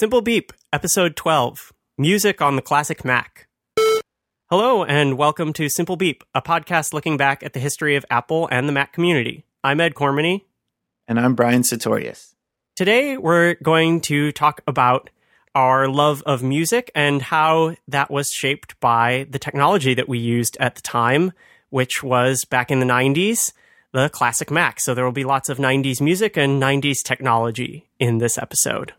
Simple Beep, Episode 12 Music on the Classic Mac. Hello, and welcome to Simple Beep, a podcast looking back at the history of Apple and the Mac community. I'm Ed Cormany. And I'm Brian Sartorius. Today, we're going to talk about our love of music and how that was shaped by the technology that we used at the time, which was back in the 90s, the classic Mac. So there will be lots of 90s music and 90s technology in this episode.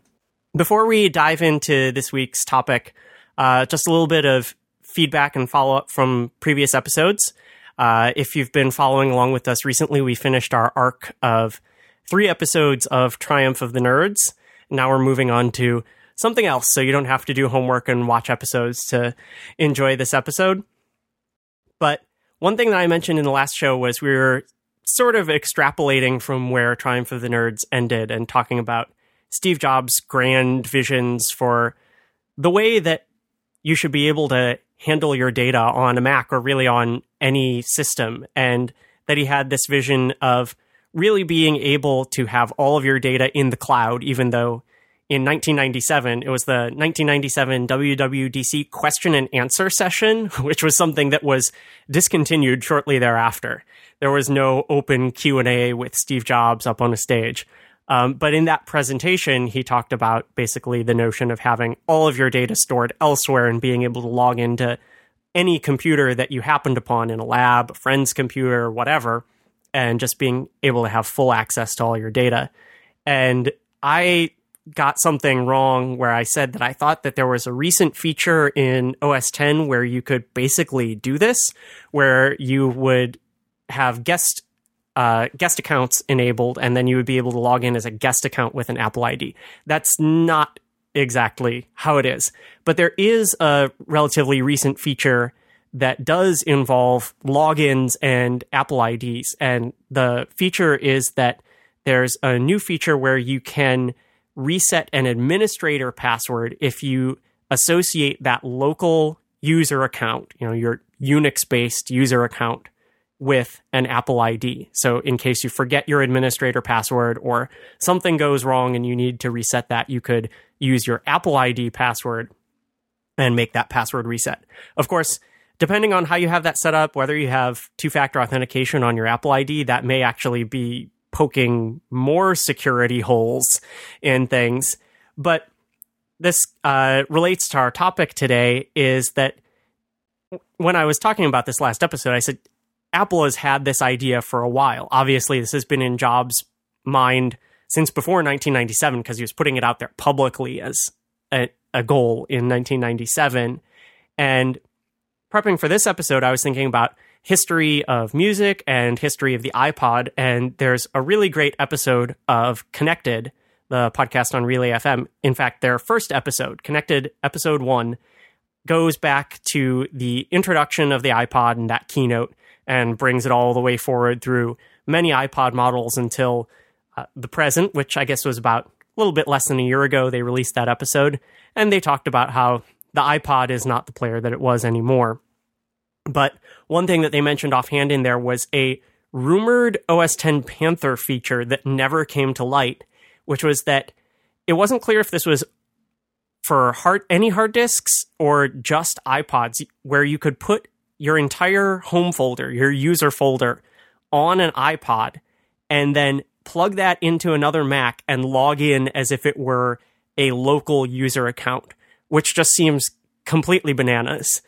Before we dive into this week's topic, uh, just a little bit of feedback and follow up from previous episodes. Uh, if you've been following along with us recently, we finished our arc of three episodes of Triumph of the Nerds. Now we're moving on to something else, so you don't have to do homework and watch episodes to enjoy this episode. But one thing that I mentioned in the last show was we were sort of extrapolating from where Triumph of the Nerds ended and talking about Steve Jobs' grand visions for the way that you should be able to handle your data on a Mac or really on any system. And that he had this vision of really being able to have all of your data in the cloud, even though in 1997, it was the 1997 WWDC question and answer session, which was something that was discontinued shortly thereafter. There was no open Q&A with Steve Jobs up on a stage. Um, but in that presentation, he talked about basically the notion of having all of your data stored elsewhere and being able to log into any computer that you happened upon in a lab, a friend's computer, whatever, and just being able to have full access to all your data. And I got something wrong where I said that I thought that there was a recent feature in OS 10 where you could basically do this, where you would have guest uh, guest accounts enabled, and then you would be able to log in as a guest account with an Apple ID. That's not exactly how it is, but there is a relatively recent feature that does involve logins and Apple IDs, and the feature is that there's a new feature where you can reset an administrator password if you associate that local user account, you know, your Unix based user account with an Apple ID. So, in case you forget your administrator password or something goes wrong and you need to reset that, you could use your Apple ID password and make that password reset. Of course, depending on how you have that set up, whether you have two factor authentication on your Apple ID, that may actually be poking more security holes in things. But this uh, relates to our topic today is that when I was talking about this last episode, I said Apple has had this idea for a while. Obviously, this has been in Jobs' mind since before 1997 because he was putting it out there publicly as a, a goal in 1997. And prepping for this episode, I was thinking about history of music and history of the iPod. And there's a really great episode of Connected, the podcast on Relay FM. In fact, their first episode, Connected episode one, goes back to the introduction of the iPod and that keynote and brings it all the way forward through many iPod models until uh, the present, which I guess was about a little bit less than a year ago. They released that episode and they talked about how the iPod is not the player that it was anymore. But one thing that they mentioned offhand in there was a rumored OS 10 Panther feature that never came to light, which was that it wasn't clear if this was for hard, any hard disks or just iPods, where you could put your entire home folder, your user folder, on an iPod and then plug that into another Mac and log in as if it were a local user account, which just seems completely bananas.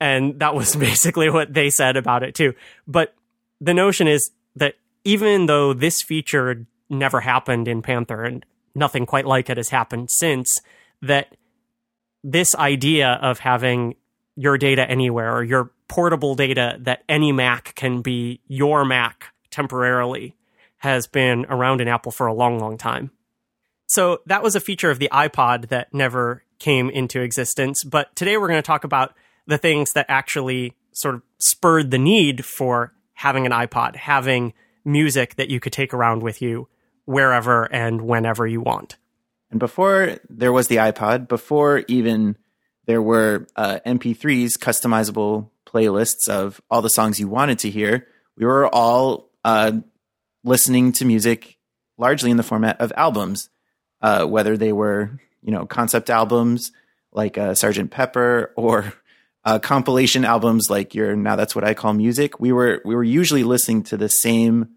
And that was basically what they said about it too. But the notion is that even though this feature never happened in Panther and nothing quite like it has happened since, that this idea of having your data anywhere or your portable data that any Mac can be your Mac temporarily has been around in Apple for a long, long time. So that was a feature of the iPod that never came into existence. But today we're going to talk about the things that actually sort of spurred the need for having an iPod, having music that you could take around with you wherever and whenever you want. And before there was the iPod, before even there were uh, MP3s, customizable playlists of all the songs you wanted to hear. We were all uh, listening to music largely in the format of albums, uh, whether they were you know, concept albums like uh, Sergeant Pepper or uh, compilation albums like your Now That's What I Call Music. We were we were usually listening to the same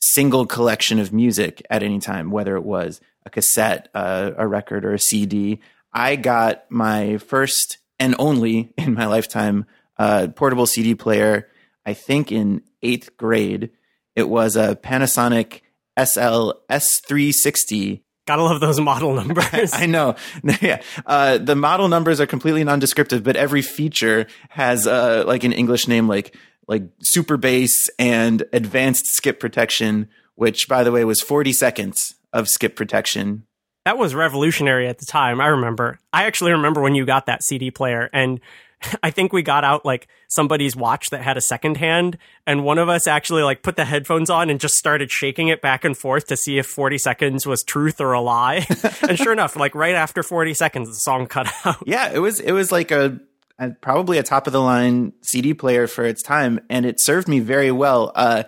single collection of music at any time, whether it was a cassette, uh, a record, or a CD. I got my first and only in my lifetime uh, portable CD player. I think in eighth grade. It was a Panasonic SL S360 Gotta love those model numbers. I know. yeah. Uh, the model numbers are completely non-descriptive, but every feature has uh, like an English name like like super bass and advanced skip protection, which by the way was 40 seconds of skip protection. That was revolutionary at the time. I remember. I actually remember when you got that CD player and I think we got out like somebody's watch that had a second hand, and one of us actually like put the headphones on and just started shaking it back and forth to see if 40 seconds was truth or a lie. and sure enough, like right after 40 seconds, the song cut out. Yeah, it was it was like a, a probably a top of the line CD player for its time, and it served me very well. Uh,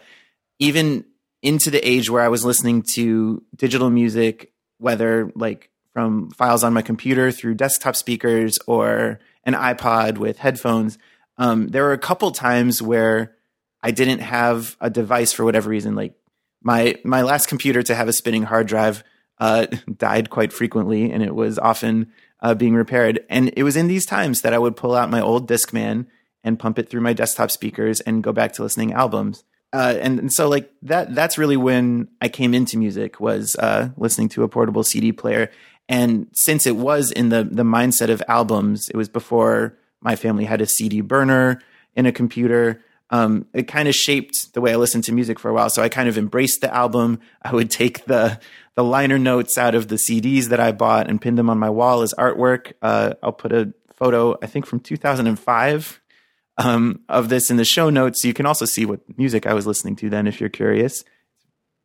even into the age where I was listening to digital music, whether like from files on my computer through desktop speakers or an iPod with headphones. Um, there were a couple times where I didn't have a device for whatever reason. Like my my last computer to have a spinning hard drive uh, died quite frequently, and it was often uh, being repaired. And it was in these times that I would pull out my old Discman and pump it through my desktop speakers and go back to listening albums. Uh, and, and, so like that that's really when I came into music was uh, listening to a portable CD player. And since it was in the the mindset of albums, it was before my family had a CD burner in a computer. Um, it kind of shaped the way I listened to music for a while. So I kind of embraced the album. I would take the the liner notes out of the CDs that I bought and pin them on my wall as artwork. Uh, I'll put a photo, I think from 2005, um, of this in the show notes. You can also see what music I was listening to then, if you're curious.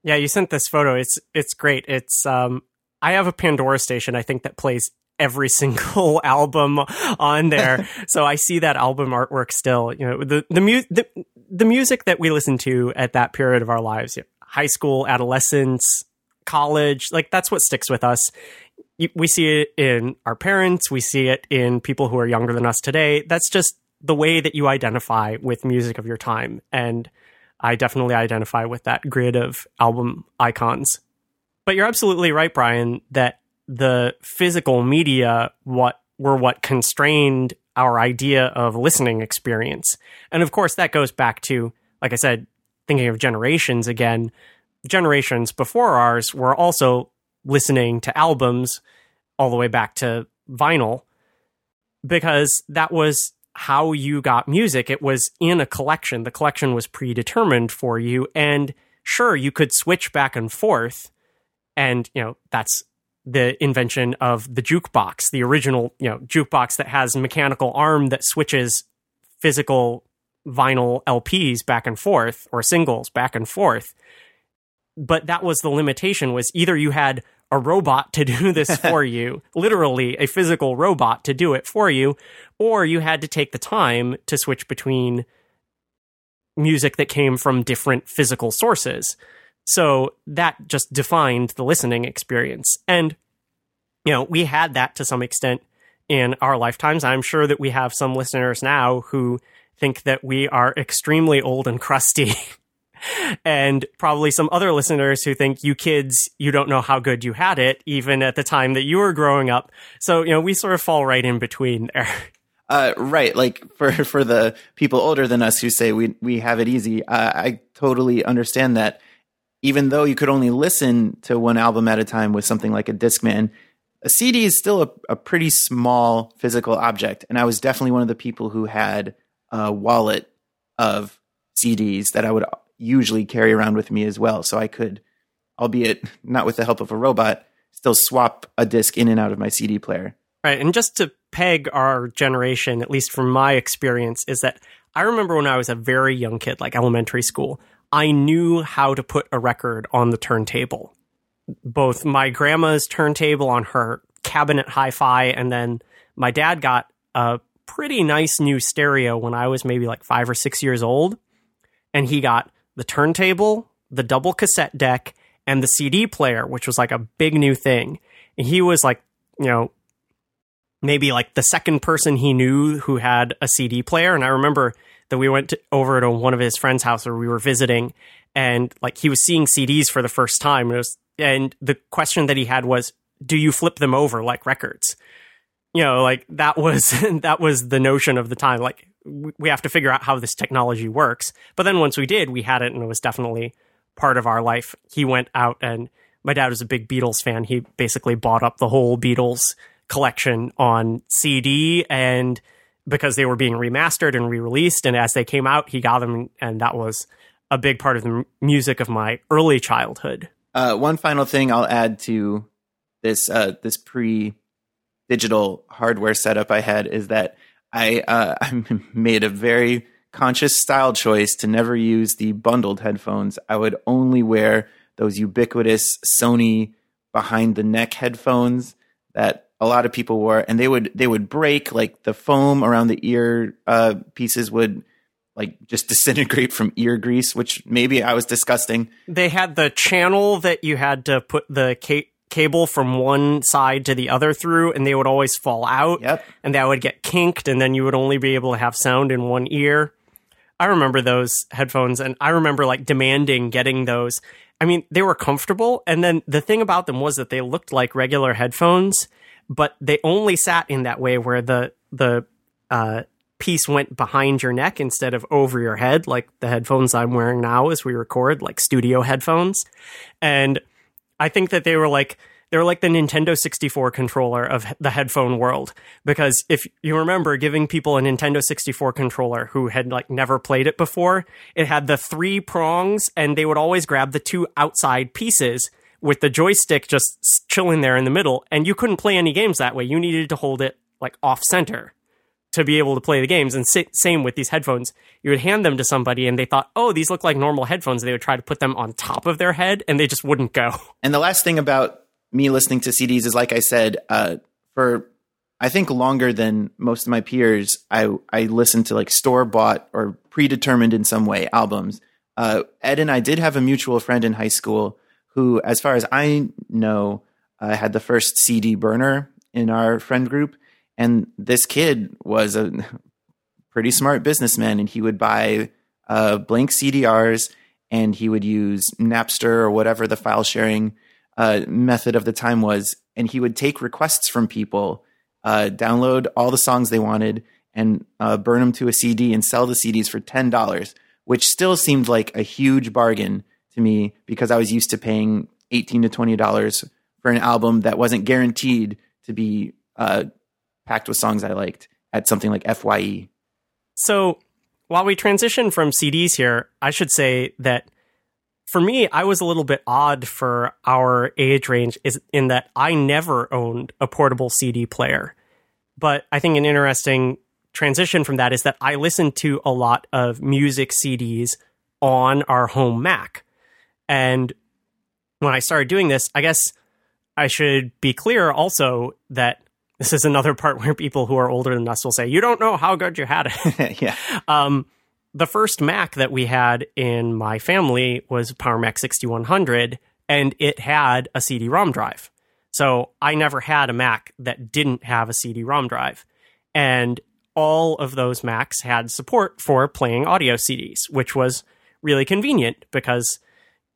Yeah, you sent this photo. It's it's great. It's um, I have a Pandora station, I think, that plays every single album on there. so I see that album artwork still. You know, the the, mu- the, the music that we listen to at that period of our lives, you know, high school, adolescence, college, like that's what sticks with us. We see it in our parents, we see it in people who are younger than us today. That's just the way that you identify with music of your time. And I definitely identify with that grid of album icons. But you're absolutely right, Brian, that the physical media what were what constrained our idea of listening experience. And of course that goes back to, like I said, thinking of generations again, generations before ours were also listening to albums all the way back to vinyl because that was how you got music. It was in a collection. The collection was predetermined for you. And sure, you could switch back and forth and you know that's the invention of the jukebox, the original you know jukebox that has a mechanical arm that switches physical vinyl LPs back and forth or singles back and forth. But that was the limitation was either you had a robot to do this for you, literally a physical robot to do it for you, or you had to take the time to switch between music that came from different physical sources. So that just defined the listening experience. And, you know, we had that to some extent in our lifetimes. I'm sure that we have some listeners now who think that we are extremely old and crusty. and probably some other listeners who think you kids, you don't know how good you had it, even at the time that you were growing up. So, you know, we sort of fall right in between there. Uh, right, like for for the people older than us who say we we have it easy, uh, I totally understand that even though you could only listen to one album at a time with something like a Discman, a CD is still a, a, pretty small physical object. And I was definitely one of the people who had a wallet of CDs that I would usually carry around with me as well. So I could, albeit not with the help of a robot, still swap a disc in and out of my CD player. Right. And just to peg our generation, at least from my experience, is that I remember when I was a very young kid, like elementary school, I knew how to put a record on the turntable. Both my grandma's turntable on her cabinet hi fi, and then my dad got a pretty nice new stereo when I was maybe like five or six years old. And he got the turntable, the double cassette deck, and the CD player, which was like a big new thing. And he was like, you know, maybe like the second person he knew who had a CD player. And I remember that we went to, over to one of his friends' house where we were visiting, and like he was seeing CDs for the first time. And, was, and the question that he had was, "Do you flip them over like records?" You know, like that was that was the notion of the time. Like we have to figure out how this technology works. But then once we did, we had it, and it was definitely part of our life. He went out and my dad was a big Beatles fan. He basically bought up the whole Beatles collection on CD and because they were being remastered and re-released and as they came out he got them and that was a big part of the music of my early childhood. Uh, one final thing i'll add to this uh, this pre digital hardware setup i had is that i uh, i made a very conscious style choice to never use the bundled headphones. I would only wear those ubiquitous sony behind the neck headphones that a lot of people wore, and they would they would break like the foam around the ear uh, pieces would like just disintegrate from ear grease, which maybe I was disgusting. They had the channel that you had to put the ca- cable from one side to the other through, and they would always fall out. Yep. And that would get kinked, and then you would only be able to have sound in one ear. I remember those headphones, and I remember like demanding getting those. I mean, they were comfortable, and then the thing about them was that they looked like regular headphones but they only sat in that way where the the uh, piece went behind your neck instead of over your head, like the headphones I'm wearing now as we record, like studio headphones. And I think that they were like they were like the Nintendo 64 controller of the headphone world because if you remember giving people a Nintendo 64 controller who had like never played it before, it had the three prongs and they would always grab the two outside pieces with the joystick just chilling there in the middle, and you couldn't play any games that way. You needed to hold it like off center to be able to play the games. And same with these headphones. You would hand them to somebody and they thought, oh, these look like normal headphones. They would try to put them on top of their head and they just wouldn't go. And the last thing about me listening to CDs is, like I said, uh, for I think longer than most of my peers, I, I listened to like store bought or predetermined in some way albums. Uh, Ed and I did have a mutual friend in high school who, as far as I know, uh, had the first CD burner in our friend group. And this kid was a pretty smart businessman, and he would buy uh, blank CDRs and he would use Napster or whatever the file sharing uh, method of the time was. And he would take requests from people, uh, download all the songs they wanted, and uh, burn them to a CD and sell the CDs for $10, which still seemed like a huge bargain to me because I was used to paying eighteen to twenty dollars for an album that wasn't guaranteed to be uh, packed with songs I liked at something like FYE. So while we transition from CDs here, I should say that for me, I was a little bit odd for our age range is in that I never owned a portable CD player. But I think an interesting transition from that is that I listened to a lot of music CDs on our home Mac. And when I started doing this, I guess I should be clear also that this is another part where people who are older than us will say, You don't know how good you had it. yeah. Um, the first Mac that we had in my family was Power Mac 6100, and it had a CD ROM drive. So I never had a Mac that didn't have a CD ROM drive. And all of those Macs had support for playing audio CDs, which was really convenient because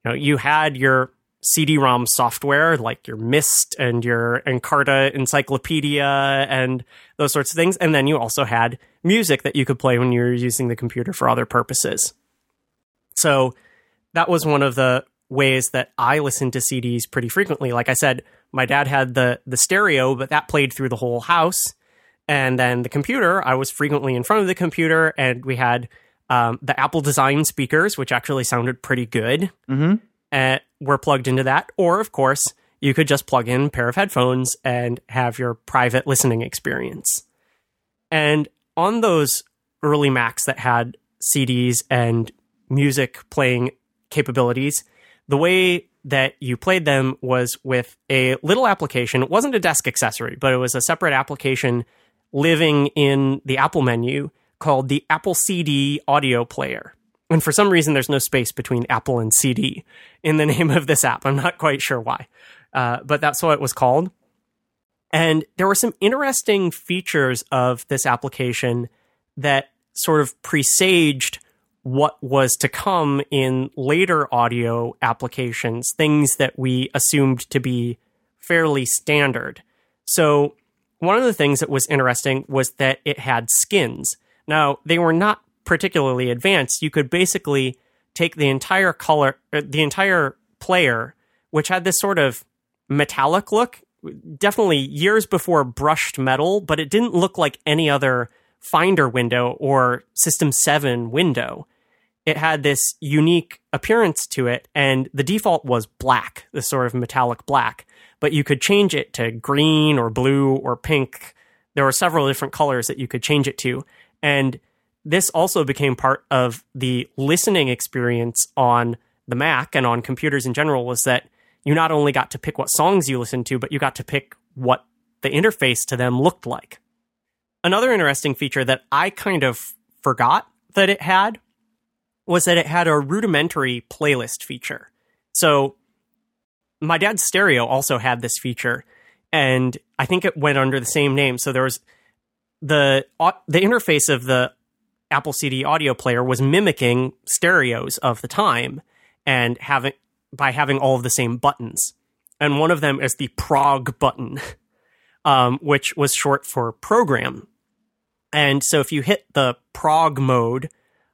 know, you had your CD-ROM software like your Myst and your Encarta Encyclopedia and those sorts of things, and then you also had music that you could play when you were using the computer for other purposes. So that was one of the ways that I listened to CDs pretty frequently. Like I said, my dad had the the stereo, but that played through the whole house. And then the computer, I was frequently in front of the computer, and we had um, the Apple design speakers, which actually sounded pretty good, mm-hmm. uh, were plugged into that. Or, of course, you could just plug in a pair of headphones and have your private listening experience. And on those early Macs that had CDs and music playing capabilities, the way that you played them was with a little application. It wasn't a desk accessory, but it was a separate application living in the Apple menu called the Apple CD audio player. And for some reason, there's no space between Apple and CD in the name of this app. I'm not quite sure why, uh, but that's what it was called. And there were some interesting features of this application that sort of presaged what was to come in later audio applications, things that we assumed to be fairly standard. So, one of the things that was interesting was that it had skins. Now, they were not particularly advanced. You could basically take the entire color, uh, the entire player, which had this sort of metallic look, definitely years before brushed metal, but it didn't look like any other Finder window or System 7 window it had this unique appearance to it, and the default was black, this sort of metallic black. But you could change it to green or blue or pink. There were several different colors that you could change it to. And this also became part of the listening experience on the Mac and on computers in general was that you not only got to pick what songs you listened to, but you got to pick what the interface to them looked like. Another interesting feature that I kind of forgot that it had was that it had a rudimentary playlist feature. So my dad's stereo also had this feature, and I think it went under the same name. So there was the the interface of the Apple CD audio player was mimicking stereos of the time, and having by having all of the same buttons. And one of them is the prog button, um, which was short for program. And so if you hit the prog mode,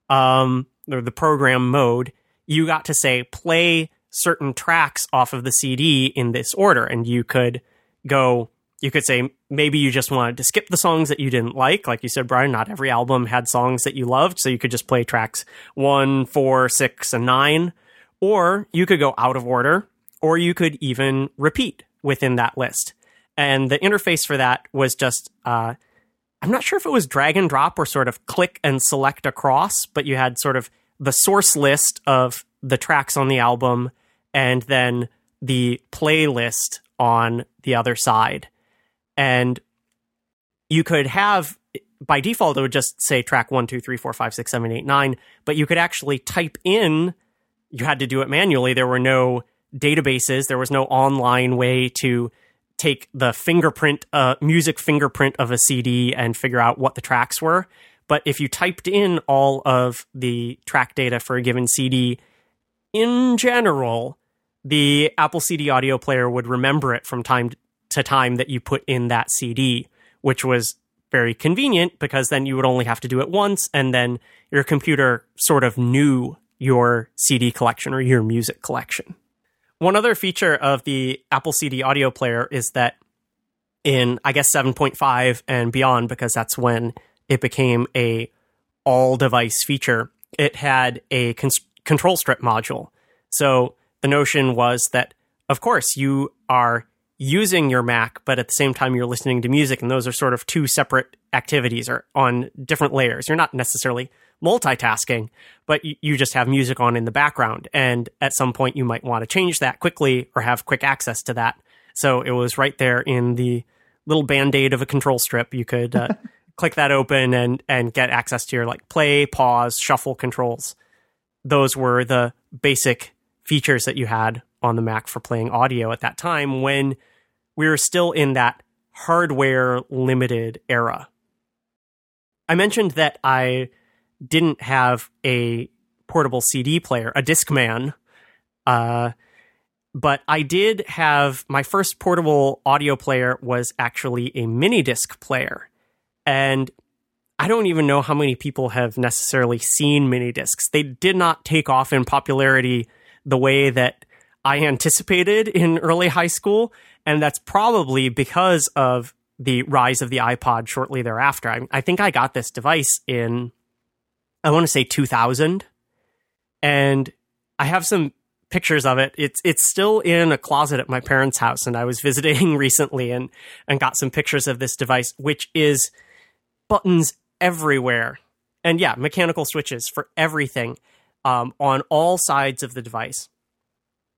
um, or the program mode, you got to say play certain tracks off of the CD in this order, and you could go. You could say maybe you just wanted to skip the songs that you didn't like, like you said, Brian. Not every album had songs that you loved, so you could just play tracks one, four, six, and nine, or you could go out of order, or you could even repeat within that list. And the interface for that was just uh, I'm not sure if it was drag and drop or sort of click and select across, but you had sort of the source list of the tracks on the album and then the playlist on the other side. And you could have by default it would just say track one, two, three, four, five, six, seven, eight, nine, but you could actually type in you had to do it manually. There were no databases, there was no online way to take the fingerprint uh, music fingerprint of a CD and figure out what the tracks were. But if you typed in all of the track data for a given CD, in general, the Apple CD audio player would remember it from time to time that you put in that CD, which was very convenient because then you would only have to do it once and then your computer sort of knew your CD collection or your music collection. One other feature of the Apple CD audio player is that in I guess 7.5 and beyond because that's when it became a all device feature. It had a con- control strip module. So the notion was that, of course, you are using your Mac, but at the same time you're listening to music, and those are sort of two separate activities or on different layers. You're not necessarily multitasking, but you, you just have music on in the background. And at some point, you might want to change that quickly or have quick access to that. So it was right there in the little band aid of a control strip. You could uh, click that open and and get access to your like play, pause, shuffle controls. Those were the basic features that you had on the Mac for playing audio at that time when we were still in that hardware limited era. I mentioned that I didn't have a portable CD player, a Discman, uh, but I did have my first portable audio player was actually a mini disc player. And I don't even know how many people have necessarily seen mini discs. They did not take off in popularity the way that I anticipated in early high school. And that's probably because of the rise of the iPod shortly thereafter. I, I think I got this device in, I want to say 2000. And I have some pictures of it. It's it's still in a closet at my parents' house, and I was visiting recently and and got some pictures of this device, which is buttons everywhere. And yeah, mechanical switches for everything um, on all sides of the device.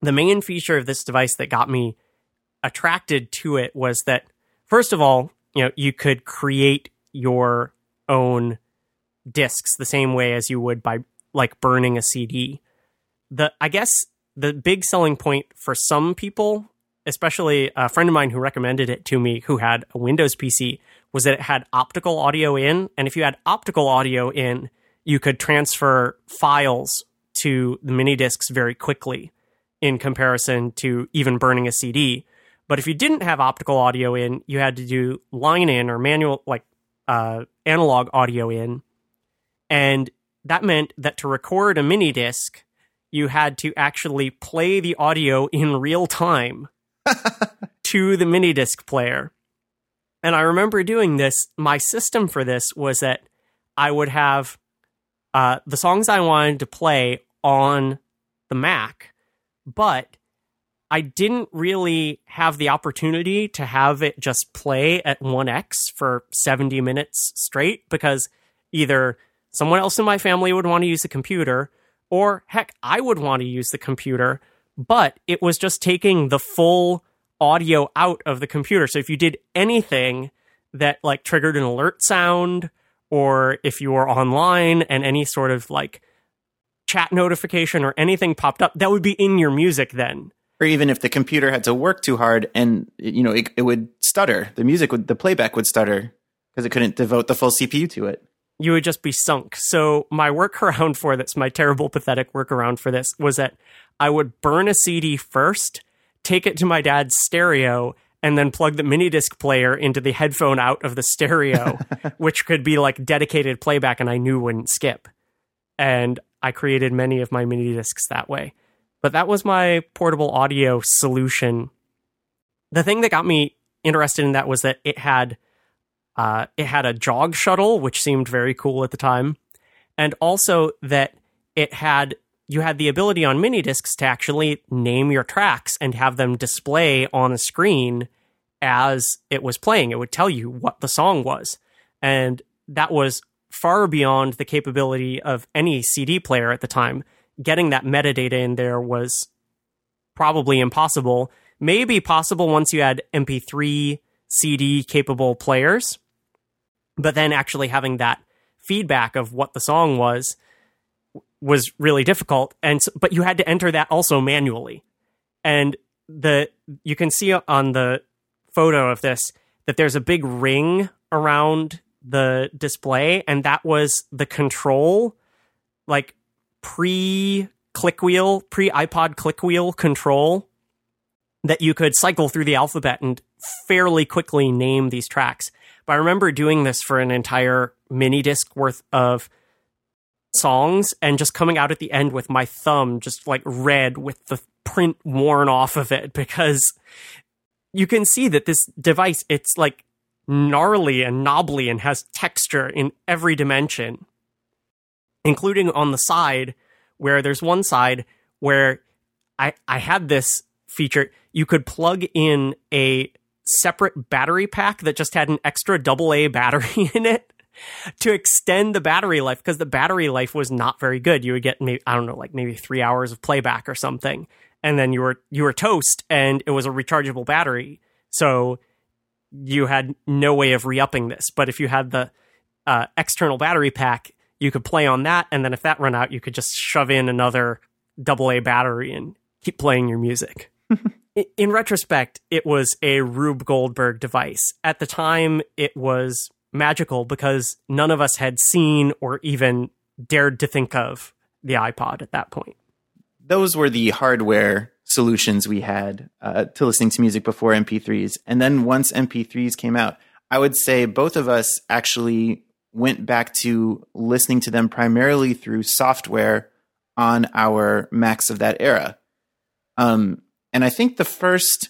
The main feature of this device that got me attracted to it was that, first of all, you know, you could create your own discs the same way as you would by like burning a CD. The I guess the big selling point for some people especially a friend of mine who recommended it to me who had a Windows PC, was that it had optical audio in. And if you had optical audio in, you could transfer files to the mini discs very quickly in comparison to even burning a CD. But if you didn't have optical audio in, you had to do line in or manual, like uh, analog audio in. And that meant that to record a mini disc, you had to actually play the audio in real time to the mini disc player. And I remember doing this. My system for this was that I would have uh, the songs I wanted to play on the Mac, but I didn't really have the opportunity to have it just play at 1x for 70 minutes straight because either someone else in my family would want to use the computer, or heck, I would want to use the computer, but it was just taking the full audio out of the computer. So if you did anything that like triggered an alert sound, or if you were online and any sort of like chat notification or anything popped up, that would be in your music then. Or even if the computer had to work too hard and you know it, it would stutter, the music would the playback would stutter because it couldn't devote the full CPU to it. You would just be sunk. So my workaround for this, my terrible, pathetic workaround for this, was that I would burn a CD first take it to my dad's stereo and then plug the mini disc player into the headphone out of the stereo, which could be like dedicated playback and I knew wouldn't skip. And I created many of my mini discs that way. But that was my portable audio solution. The thing that got me interested in that was that it had uh, it had a jog shuttle, which seemed very cool at the time, and also that it had you had the ability on mini discs to actually name your tracks and have them display on a screen as it was playing. It would tell you what the song was. And that was far beyond the capability of any CD player at the time. Getting that metadata in there was probably impossible. Maybe possible once you had MP3 CD capable players, but then actually having that feedback of what the song was was really difficult and but you had to enter that also manually and the you can see on the photo of this that there's a big ring around the display and that was the control like pre click wheel pre iPod click wheel control that you could cycle through the alphabet and fairly quickly name these tracks. But i remember doing this for an entire mini disc worth of songs and just coming out at the end with my thumb just like red with the print worn off of it because you can see that this device it's like gnarly and knobbly and has texture in every dimension including on the side where there's one side where I I had this feature you could plug in a separate battery pack that just had an extra double A battery in it to extend the battery life because the battery life was not very good. You would get maybe I don't know, like maybe three hours of playback or something, and then you were you were toast, and it was a rechargeable battery, so you had no way of re-upping this. But if you had the uh, external battery pack, you could play on that, and then if that run out, you could just shove in another double A battery and keep playing your music. in retrospect, it was a Rube Goldberg device. At the time, it was magical because none of us had seen or even dared to think of the iPod at that point. Those were the hardware solutions we had uh, to listening to music before MP3s. And then once MP3s came out, I would say both of us actually went back to listening to them primarily through software on our Macs of that era. Um, and I think the first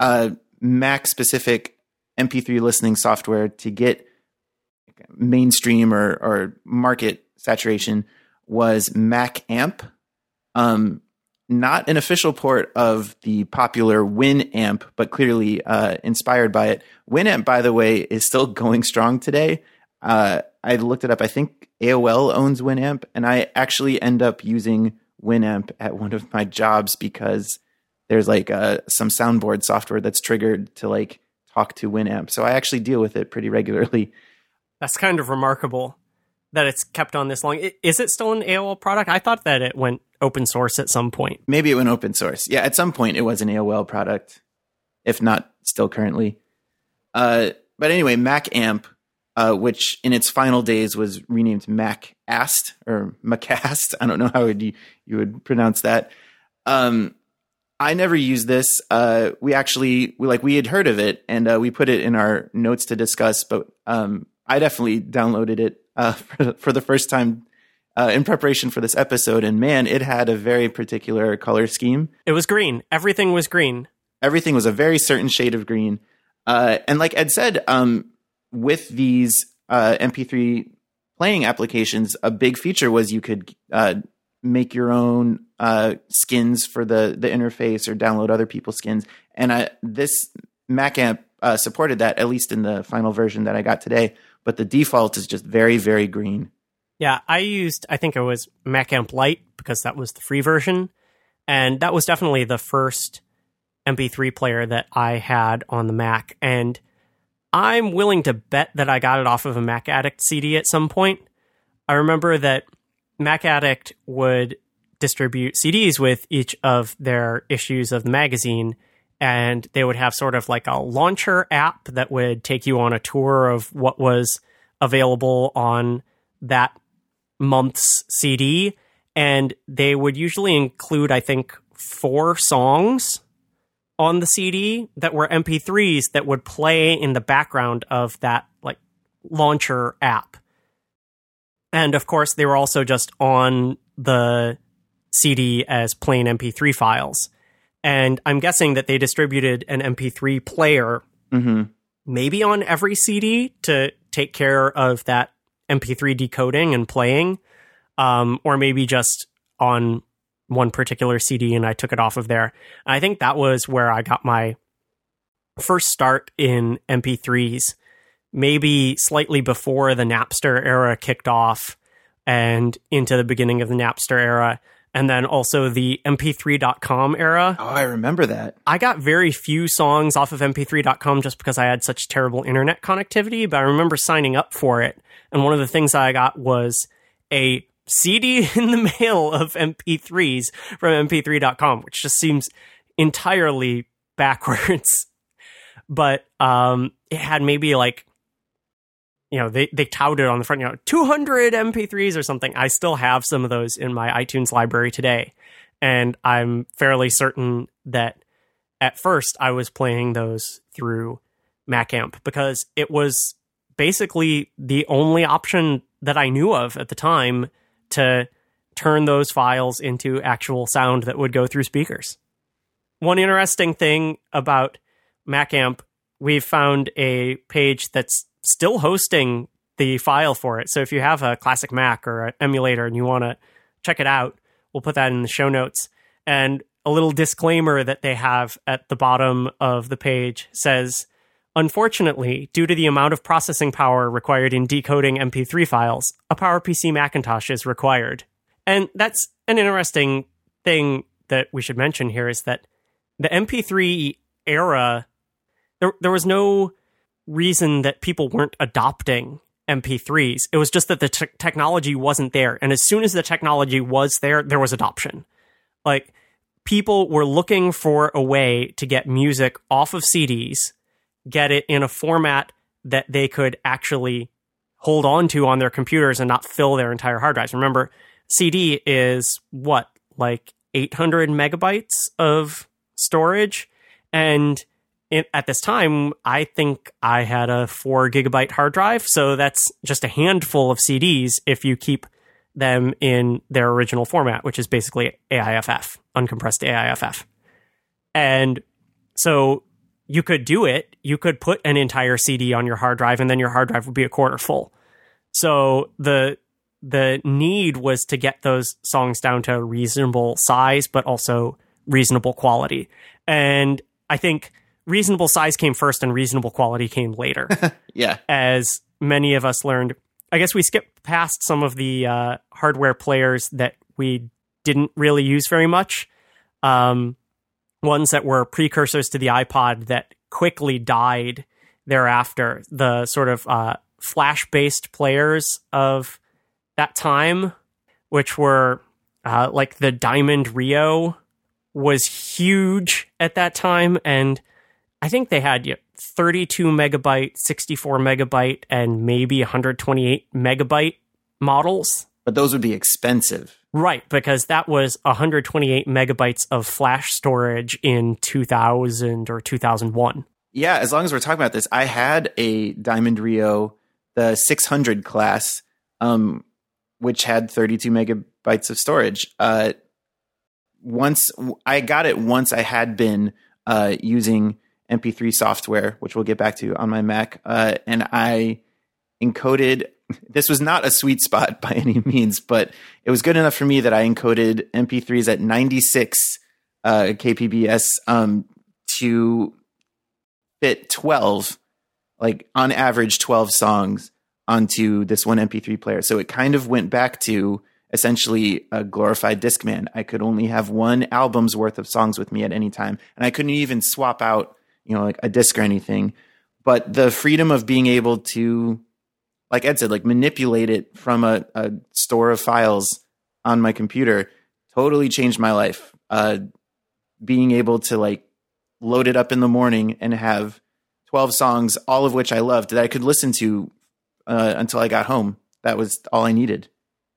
uh, Mac specific MP3 listening software to get mainstream or, or market saturation was Mac Amp. Um, not an official port of the popular Winamp, but clearly uh, inspired by it. Winamp, by the way, is still going strong today. Uh, I looked it up. I think AOL owns Winamp, and I actually end up using Winamp at one of my jobs because there's like uh, some soundboard software that's triggered to like talk to Winamp. So I actually deal with it pretty regularly. That's kind of remarkable. that it's kept on this long. Is it still an AOL product? I thought that it went open source at some point. Maybe it went open source. Yeah, at some point it was an AOL product, if not still currently. Uh, but anyway, Mac Amp, uh, which in its final days was renamed MacAst or Macast. I don't know how you, you would pronounce that. Um, I never used this. Uh, we actually we like we had heard of it and uh, we put it in our notes to discuss, but um, I definitely downloaded it uh, for, for, the first time uh, in preparation for this episode, and man, it had a very particular color scheme. It was green. Everything was green. Everything was a very certain shade of green. Uh, and like Ed said, um, with these uh, MP3 playing applications, a big feature was you could uh, make your own uh, skins for the the interface or download other people's skins. And I, this Mac amp uh, supported that at least in the final version that I got today. But the default is just very very green. Yeah, I used I think it was Mac Amp Lite because that was the free version, and that was definitely the first MP3 player that I had on the Mac. And I'm willing to bet that I got it off of a Mac Addict CD at some point. I remember that Mac Addict would distribute CDs with each of their issues of the magazine, and they would have sort of like a launcher app that would take you on a tour of what was available on that month's CD. And they would usually include, I think, four songs on the CD that were MP3s that would play in the background of that like launcher app. And of course, they were also just on the CD as plain MP3 files. And I'm guessing that they distributed an MP3 player mm-hmm. maybe on every CD to take care of that MP3 decoding and playing, um, or maybe just on one particular CD and I took it off of there. I think that was where I got my first start in MP3s, maybe slightly before the Napster era kicked off and into the beginning of the Napster era. And then also the mp3.com era. Oh, I remember that. I got very few songs off of mp3.com just because I had such terrible internet connectivity, but I remember signing up for it. And one of the things that I got was a CD in the mail of MP3s from mp3.com, which just seems entirely backwards. but um, it had maybe like, you know, they, they touted on the front, you know, 200 MP3s or something. I still have some of those in my iTunes library today. And I'm fairly certain that at first I was playing those through MacAmp because it was basically the only option that I knew of at the time to turn those files into actual sound that would go through speakers. One interesting thing about MacAmp, we've found a page that's still hosting the file for it. So if you have a classic Mac or an emulator and you want to check it out, we'll put that in the show notes. And a little disclaimer that they have at the bottom of the page says Unfortunately, due to the amount of processing power required in decoding MP3 files, a PowerPC Macintosh is required. And that's an interesting thing that we should mention here is that the MP3 era, there, there was no reason that people weren't adopting MP3s. It was just that the technology wasn't there. And as soon as the technology was there, there was adoption. Like, people were looking for a way to get music off of CDs get it in a format that they could actually hold on to on their computers and not fill their entire hard drives. Remember, CD is what, like 800 megabytes of storage? And it, at this time, I think I had a four gigabyte hard drive. So that's just a handful of CDs if you keep them in their original format, which is basically AIFF, uncompressed AIFF. And so you could do it. You could put an entire CD on your hard drive and then your hard drive would be a quarter full. So the the need was to get those songs down to a reasonable size but also reasonable quality. And I think reasonable size came first and reasonable quality came later. yeah. As many of us learned. I guess we skipped past some of the uh, hardware players that we didn't really use very much. Um, ones that were precursors to the iPod that quickly died thereafter. The sort of uh, flash based players of that time, which were uh, like the Diamond Rio was huge at that time. And I think they had you know, 32 megabyte, 64 megabyte, and maybe 128 megabyte models. But those would be expensive. Right, because that was 128 megabytes of flash storage in 2000 or 2001. Yeah, as long as we're talking about this, I had a Diamond Rio, the 600 class, um, which had 32 megabytes of storage. Uh, once I got it, once I had been uh, using MP3 software, which we'll get back to on my Mac, uh, and I encoded. This was not a sweet spot by any means, but it was good enough for me that I encoded MP3s at 96 uh, kbps um, to fit 12, like on average 12 songs onto this one MP3 player. So it kind of went back to essentially a glorified Discman. I could only have one album's worth of songs with me at any time, and I couldn't even swap out, you know, like a disc or anything. But the freedom of being able to, like Ed said, like manipulate it from a, a store of files on my computer totally changed my life. Uh, being able to like load it up in the morning and have 12 songs, all of which I loved that I could listen to uh, until I got home. That was all I needed.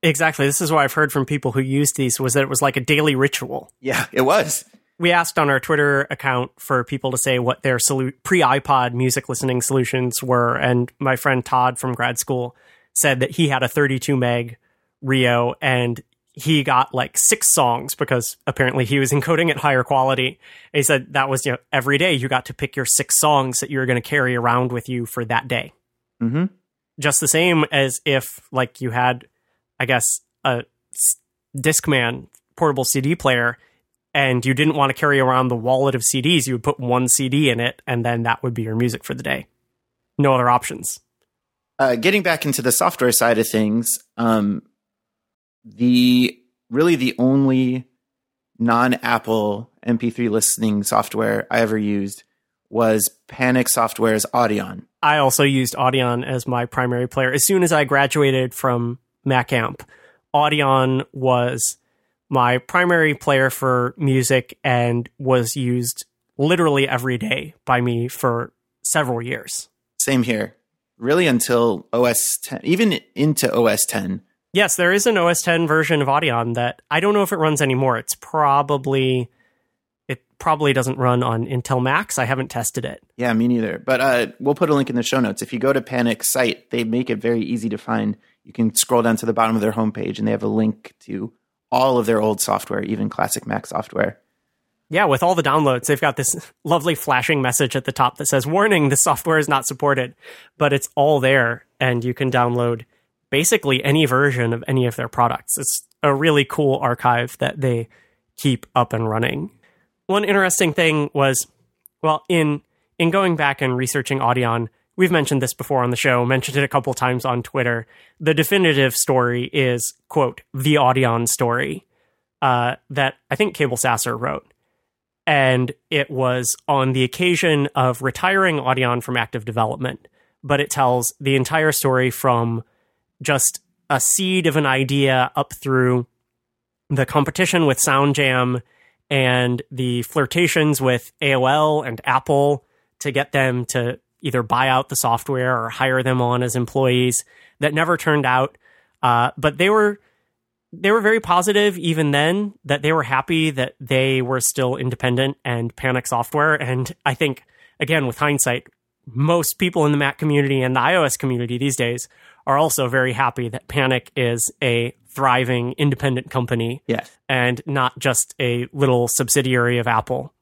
Exactly. This is what I've heard from people who used these was that it was like a daily ritual. Yeah, it was. We asked on our Twitter account for people to say what their solu- pre iPod music listening solutions were, and my friend Todd from grad school said that he had a 32 meg Rio and he got like six songs because apparently he was encoding at higher quality. And he said that was you know every day you got to pick your six songs that you were going to carry around with you for that day. Mm-hmm. Just the same as if like you had, I guess, a Discman portable CD player, and you didn't want to carry around the wallet of CDs. You would put one CD in it, and then that would be your music for the day. No other options. Uh, getting back into the software side of things, um, the really the only non-Apple MP3 listening software I ever used was Panic Software's Audion. I also used Audion as my primary player. As soon as I graduated from MacAmp, Audion was my primary player for music and was used literally every day by me for several years. Same here. Really until OS 10, even into OS 10. Yes, there is an OS 10 version of Audion that I don't know if it runs anymore. It's probably it probably doesn't run on Intel Macs. I haven't tested it. Yeah, me neither. But uh, we'll put a link in the show notes. If you go to Panic site, they make it very easy to find. You can scroll down to the bottom of their homepage, and they have a link to all of their old software, even classic Mac software. Yeah, with all the downloads, they've got this lovely flashing message at the top that says, Warning, this software is not supported. But it's all there, and you can download basically any version of any of their products. It's a really cool archive that they keep up and running. One interesting thing was, well, in in going back and researching Audion, we've mentioned this before on the show, mentioned it a couple times on Twitter. The definitive story is, quote, the Audion story uh, that I think Cabel Sasser wrote. And it was on the occasion of retiring Audion from active development, but it tells the entire story from just a seed of an idea up through the competition with SoundJam and the flirtations with AOL and Apple to get them to either buy out the software or hire them on as employees that never turned out. Uh, but they were they were very positive even then that they were happy that they were still independent and Panic Software. And I think again with hindsight, most people in the Mac community and the iOS community these days are also very happy that Panic is a thriving independent company Yes. and not just a little subsidiary of Apple.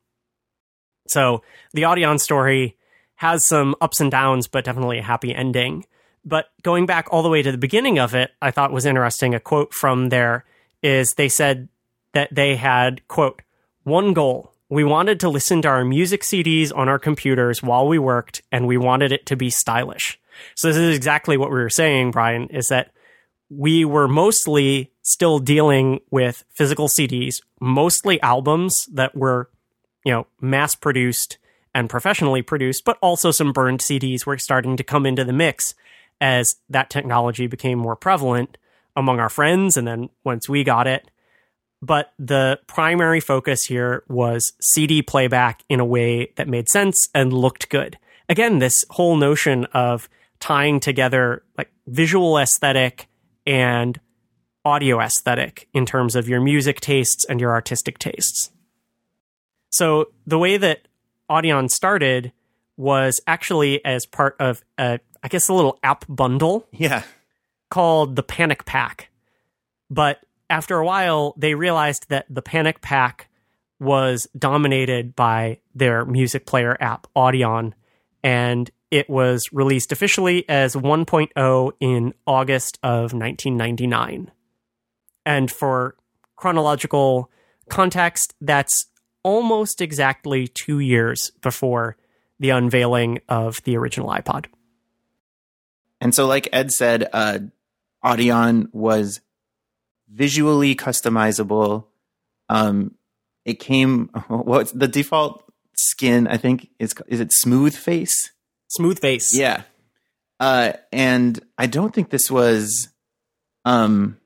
So the Audion story has some ups and downs, but definitely a happy ending. But going back all the way to the beginning of it, I thought was interesting. A quote from there is they said that they had, quote, one goal. We wanted to listen to our music CDs on our computers while we worked, and we wanted it to be stylish. So this is exactly what we were saying, Brian, is that we were mostly still dealing with physical CDs, mostly albums that were, you know, mass produced and professionally produced, but also some burned CDs were starting to come into the mix as that technology became more prevalent among our friends, and then once we got it. But the primary focus here was CD playback in a way that made sense and looked good. Again, this whole notion of tying together like visual aesthetic and audio aesthetic in terms of your music tastes and your artistic tastes. So the way that Audion started was actually as part of a, I guess, a little app bundle Yeah. called the Panic Pack. But after a while, they realized that the Panic Pack was dominated by their music player app, Audion, and it was released officially as 1.0 in August of 1999. And for chronological context, that's almost exactly two years before the unveiling of the original iPod. And so, like Ed said, uh, Audion was visually customizable. Um, it came what's the default skin? I think is is it smooth face? Smooth face. Yeah. Uh, and I don't think this was um,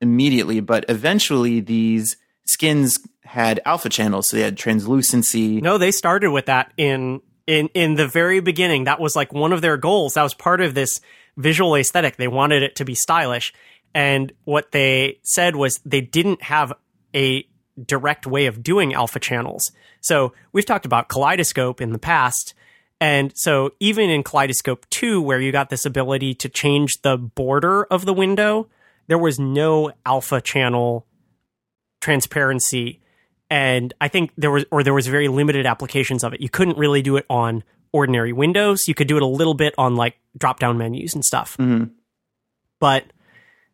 immediately, but eventually these skins had alpha channels, so they had translucency. No, they started with that in in in the very beginning. That was like one of their goals. That was part of this visual aesthetic. They wanted it to be stylish. And what they said was they didn't have a direct way of doing alpha channels. So we've talked about Kaleidoscope in the past. And so even in Kaleidoscope 2, where you got this ability to change the border of the window, there was no alpha channel transparency. And I think there was, or there was very limited applications of it. You couldn't really do it on ordinary windows. You could do it a little bit on like drop down menus and stuff. Mhm. But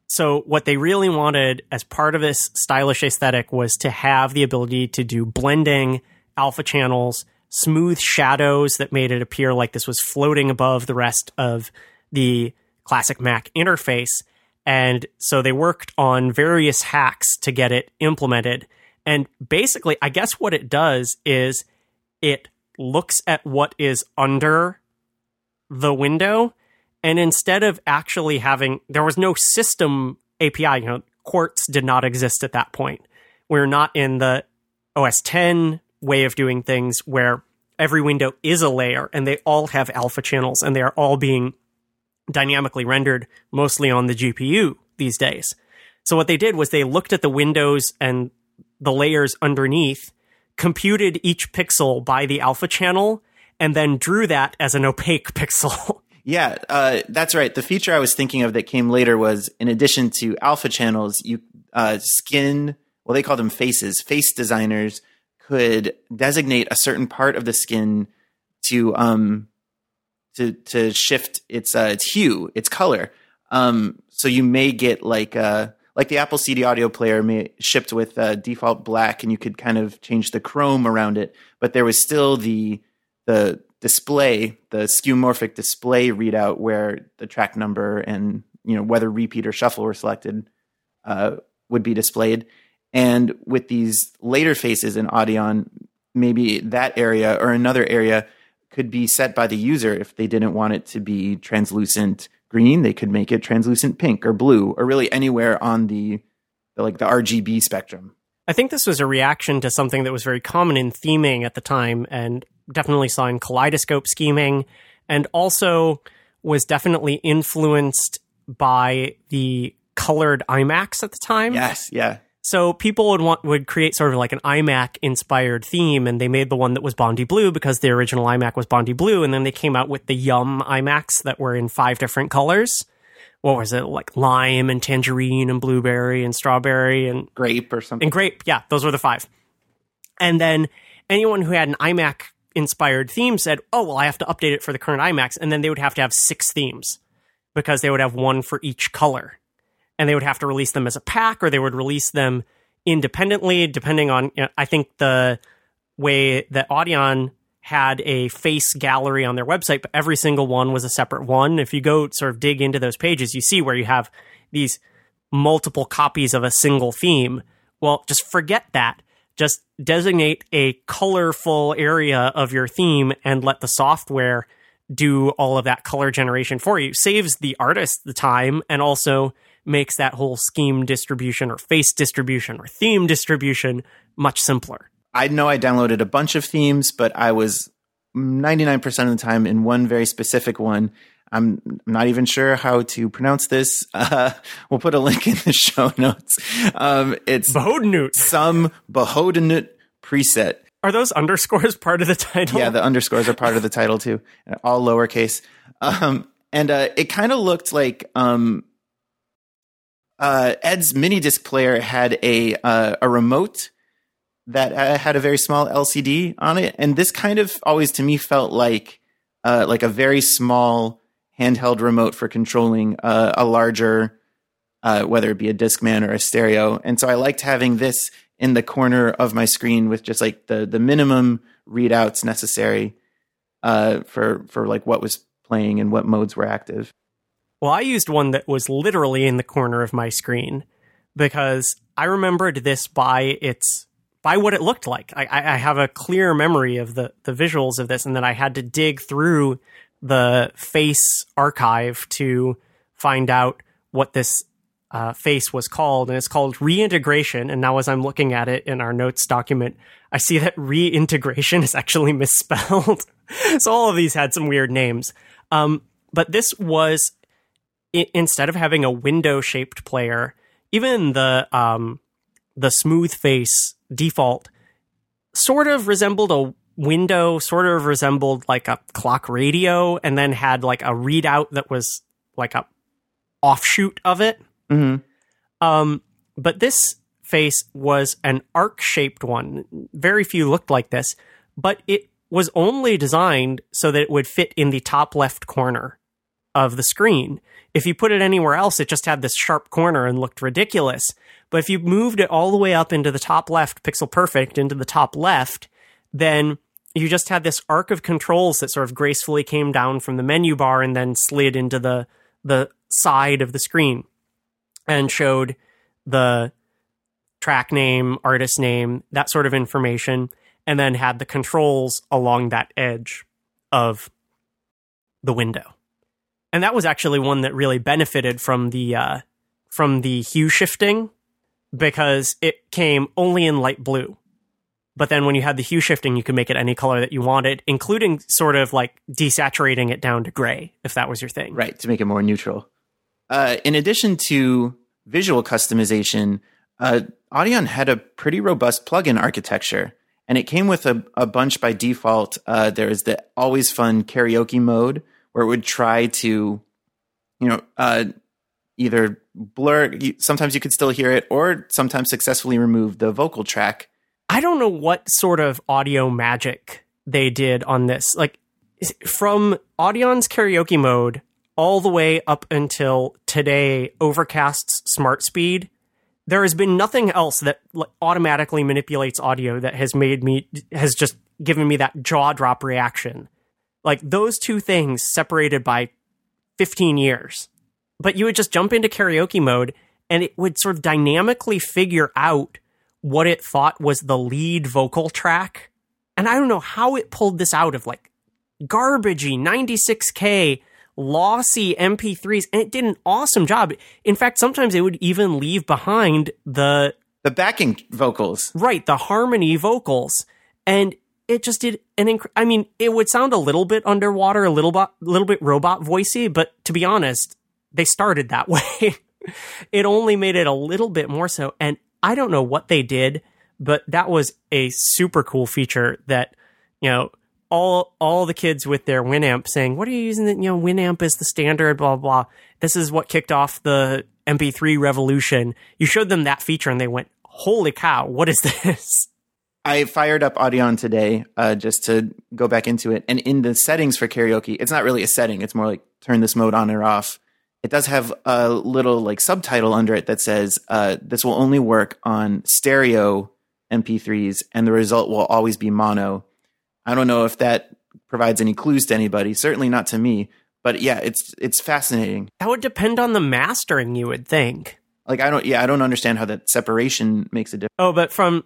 so what they really wanted as part of this stylish aesthetic was to have the ability to do blending, alpha channels, smooth shadows that made it appear like this was floating above the rest of the classic Mac interface. And so they worked on various hacks to get it implemented. And basically, I guess what it does is it looks at what is under the window and instead of actually having there was no system api you know quartz did not exist at that point. We're not in the os 10 way of doing things where every window is a layer and they all have alpha channels and they are all being dynamically rendered mostly on the gpu these days. So what they did was they looked at the windows and the layers underneath computed each pixel by the alpha channel and then drew that as an opaque pixel Yeah, uh, that's right. The feature I was thinking of that came later was in addition to alpha channels, you uh, skin, well, they call them faces. Face designers could designate a certain part of the skin to um to to shift its uh, its hue, its color. Um, so you may get like uh like the Apple CD audio player may shipped with uh, default black, and you could kind of change the chrome around it, but there was still the the display, the skeuomorphic display readout where the track number and you know whether repeat or shuffle were selected uh, would be displayed. And with these later faces in Audion, maybe that area or another area could be set by the user if they didn't want it to be translucent green. They could make it translucent pink or blue or really anywhere on the, the like the RGB spectrum. I think this was a reaction to something that was very common in theming at the time and definitely saw in kaleidoscope scheming and also was definitely influenced by the colored iMacs at the time. Yes, yeah. So people would want would create sort of like an iMac inspired theme, and they made the one that was Bondi Blue because the original iMac was Bondi Blue, and then they came out with the Yum iMacs that were in five different colors. What was it like lime and tangerine and blueberry and strawberry and Grape or something. and grape? Yeah, those were the five. And then anyone who had an iMac inspired theme said, "Oh well, I have to update it for the current iMacs," and then they would have to have six themes because they would have one for each color and they would have to release them as a pack or they would release them independently depending on you know, i think the way that audion had a face gallery on their website but every single one was a separate one. If you go sort of dig into those pages you see where you have these multiple copies of a single theme. Well just forget that. Just designate a colorful area of your theme and let the software do all of that color generation for you. Saves the artist the time and also makes that whole scheme distribution or face distribution or theme distribution much simpler. I know I downloaded a bunch of themes, but I was 99% of the time in one very specific one. I'm not even sure how to pronounce this. Uh, we'll put a link in the show notes. Um, it's Behodenut. some Behodenut preset. Are those underscores part of the title? Yeah, the underscores are part of the title too, all lowercase. Um, and uh, it kind of looked like um, uh, Ed's mini disc player had a uh, a remote that uh, had a very small LCD on it, and this kind of always to me felt like uh, like a very small handheld remote for controlling uh, a larger, whether it be a Discman or a stereo. And so I liked having this in the corner of my screen with just like the the minimum readouts necessary for for like what was playing and what modes were active. Well, I used one that was literally in the corner of my screen because I remembered this by its by what it looked like. I, I have a clear memory of the the visuals of this, and then I had to dig through the face archive to find out what this uh, face was called, and it's called reintegration. And now, as I'm looking at it in our notes document, I see that reintegration is actually misspelled. so all of these had some weird names. Um, but this was i- instead of having a window shaped player, even the um, the smooth face default sort of resembled a window, sort of resembled like a clock radio, and then had like a readout that was like a offshoot of it. Mm-hmm. Um, but this face was an arc shaped one. Very few looked like this, but it was only designed so that it would fit in the top left corner of the screen. If you put it anywhere else, it just had this sharp corner and looked ridiculous. But if you moved it all the way up into the top left, pixel perfect, into the top left, then you just had this arc of controls that sort of gracefully came down from the menu bar and then slid into the the side of the screen and showed the track name, artist name, that sort of information, and then had the controls along that edge of the window. And that was actually one that really benefited from the uh, from the hue shifting because it came only in light blue. But then when you had the hue shifting, you could make it any color that you wanted, including sort of like desaturating it down to gray, if that was your thing. Right, to make it more neutral. Uh, in addition to visual customization, uh, Audion had a pretty robust plugin architecture, and it came with a, a bunch by default. Uh, there is the always fun karaoke mode where it would try to, you know, uh, either blur. Sometimes you could still hear it, or sometimes successfully remove the vocal track. I don't know what sort of audio magic they did on this. Like from Audion's karaoke mode all the way up until today, Overcast's smart speed, there has been nothing else that automatically manipulates audio that has made me has just given me that jaw drop reaction. Like those two things separated by 15 years. But you would just jump into karaoke mode and it would sort of dynamically figure out what it thought was the lead vocal track. And I don't know how it pulled this out of like garbagey 96K lossy MP3s. And it did an awesome job. In fact, sometimes it would even leave behind the The backing vocals. right the harmony vocals and it just did an inc- i mean it would sound a little bit underwater a little bit little bit robot voicey but to be honest they started that way. It only made it a little bit more so and i don't know what they did but that was a super cool feature that you know all all the kids with their winamp saying what are you using you know winamp is the standard blah blah this is what kicked off the mp3 revolution. You showed them that feature and they went holy cow what is this I fired up Audion today uh, just to go back into it. And in the settings for karaoke, it's not really a setting. It's more like turn this mode on or off. It does have a little like subtitle under it that says uh, this will only work on stereo MP3s, and the result will always be mono. I don't know if that provides any clues to anybody. Certainly not to me. But yeah, it's it's fascinating. that would depend on the mastering you would think Like I don't yeah I don't understand how that separation makes a difference. oh but from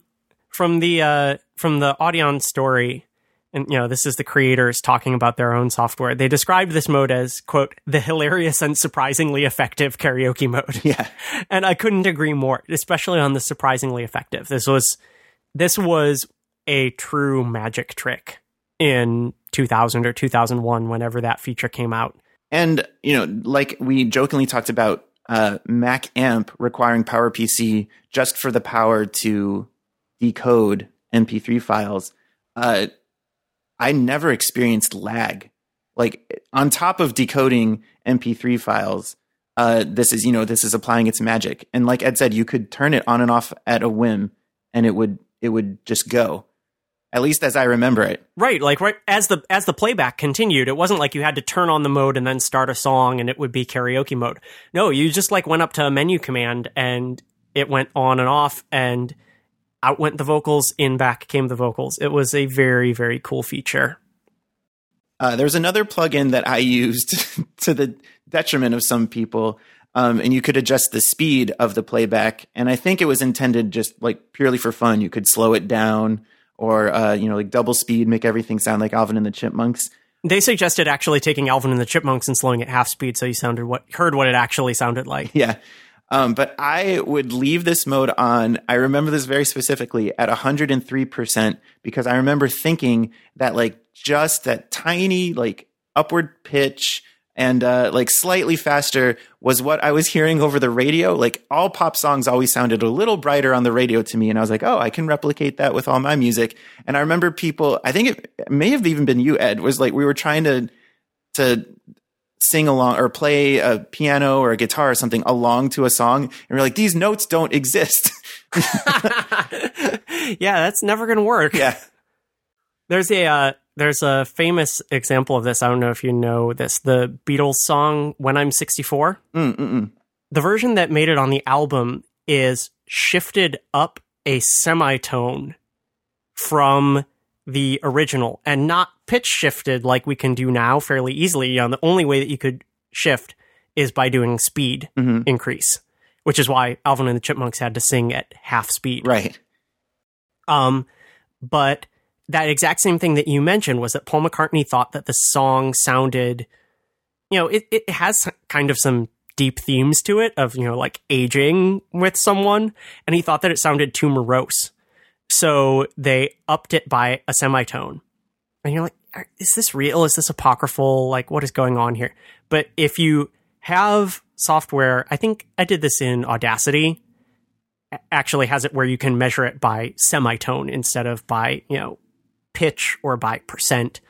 from the uh from the audion story and you know this is the creators talking about their own software. They described this mode as quote the hilarious and surprisingly effective karaoke mode. Yeah. and i couldn't agree more especially on the surprisingly effective. This was this was a true magic trick in 2000 or 2001 whenever that feature came out. And, you know, like we jokingly talked about uh, MacAmp requiring PowerPC just for the power to decode MP3 files. Uh, I never experienced lag. Like on top of decoding MP3 files, uh, this is, you know, this is applying its magic. And like Ed said, you could turn it on and off at a whim and it would, it would just go. At least as I remember it. Right, like right as the as the playback continued, it wasn't like you had to turn on the mode and then start a song and it would be karaoke mode. No, you just like went up to a menu command and it went on and off and out went the vocals, in back came the vocals. It was a very very cool feature. Uh, there's another plugin that I used to the detriment of some people, um, and you could adjust the speed of the playback. And I think it was intended just like purely for fun. You could slow it down, or uh, you know, like double speed, make everything sound like Alvin and the Chipmunks. They suggested actually taking Alvin and the Chipmunks and slowing it half speed so you sounded what heard what it actually sounded like. Yeah. Um, but I would leave this mode on. I remember this very specifically at 103% because I remember thinking that like just that tiny like upward pitch and uh, like slightly faster was what I was hearing over the radio. Like all pop songs always sounded a little brighter on the radio to me. And I was like, oh, I can replicate that with all my music. And I remember people, I think it may have even been you, Ed, was like, we were trying to, to sing along or play a piano or a guitar or something along to a song and we're like these notes don't exist yeah, that's never going to work. yeah There's a uh, there's a famous example of this. I don't know if you know this. The Beatles song "When I'm 64." Mm-mm-mm. The version that made it on the album is shifted up a semitone from the original, and not pitch shifted like we can do now fairly easily. You know, the only way that you could shift is by doing speed Mhm. increase, which is why Alvin and the Chipmunks had to sing at half speed. right Um, but that exact same thing that you mentioned was that Paul McCartney thought that the song sounded, you know, it, it has kind of some deep themes to it of, you know, like aging with someone. And he thought that it sounded too morose. So they upped it by a semitone. And you're like, is this real? Is this apocryphal? Like, what is going on here? But if you have software, I think I did this in Audacity actually has it where you can measure it by semitone instead of by you know pitch or by percent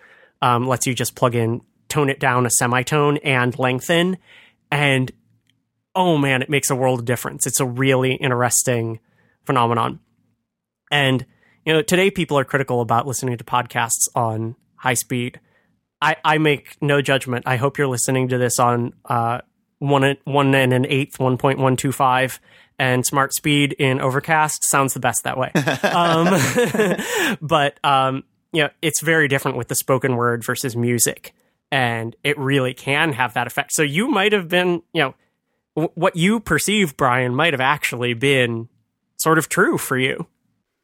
um, lets you just plug in tone it down a semitone and lengthen and oh man it makes a world of difference it's a really interesting phenomenon and you know today people are critical about listening to podcasts on high speed. I i make no judgment. I hope you're listening to this on uh one one and an eighth 1.125 and smart speed in overcast sounds the best that way. Um, but um, you know it's very different with the spoken word versus music. And it really can have that effect. So you might have been you know w- what you perceive brian might have actually been sort of true for you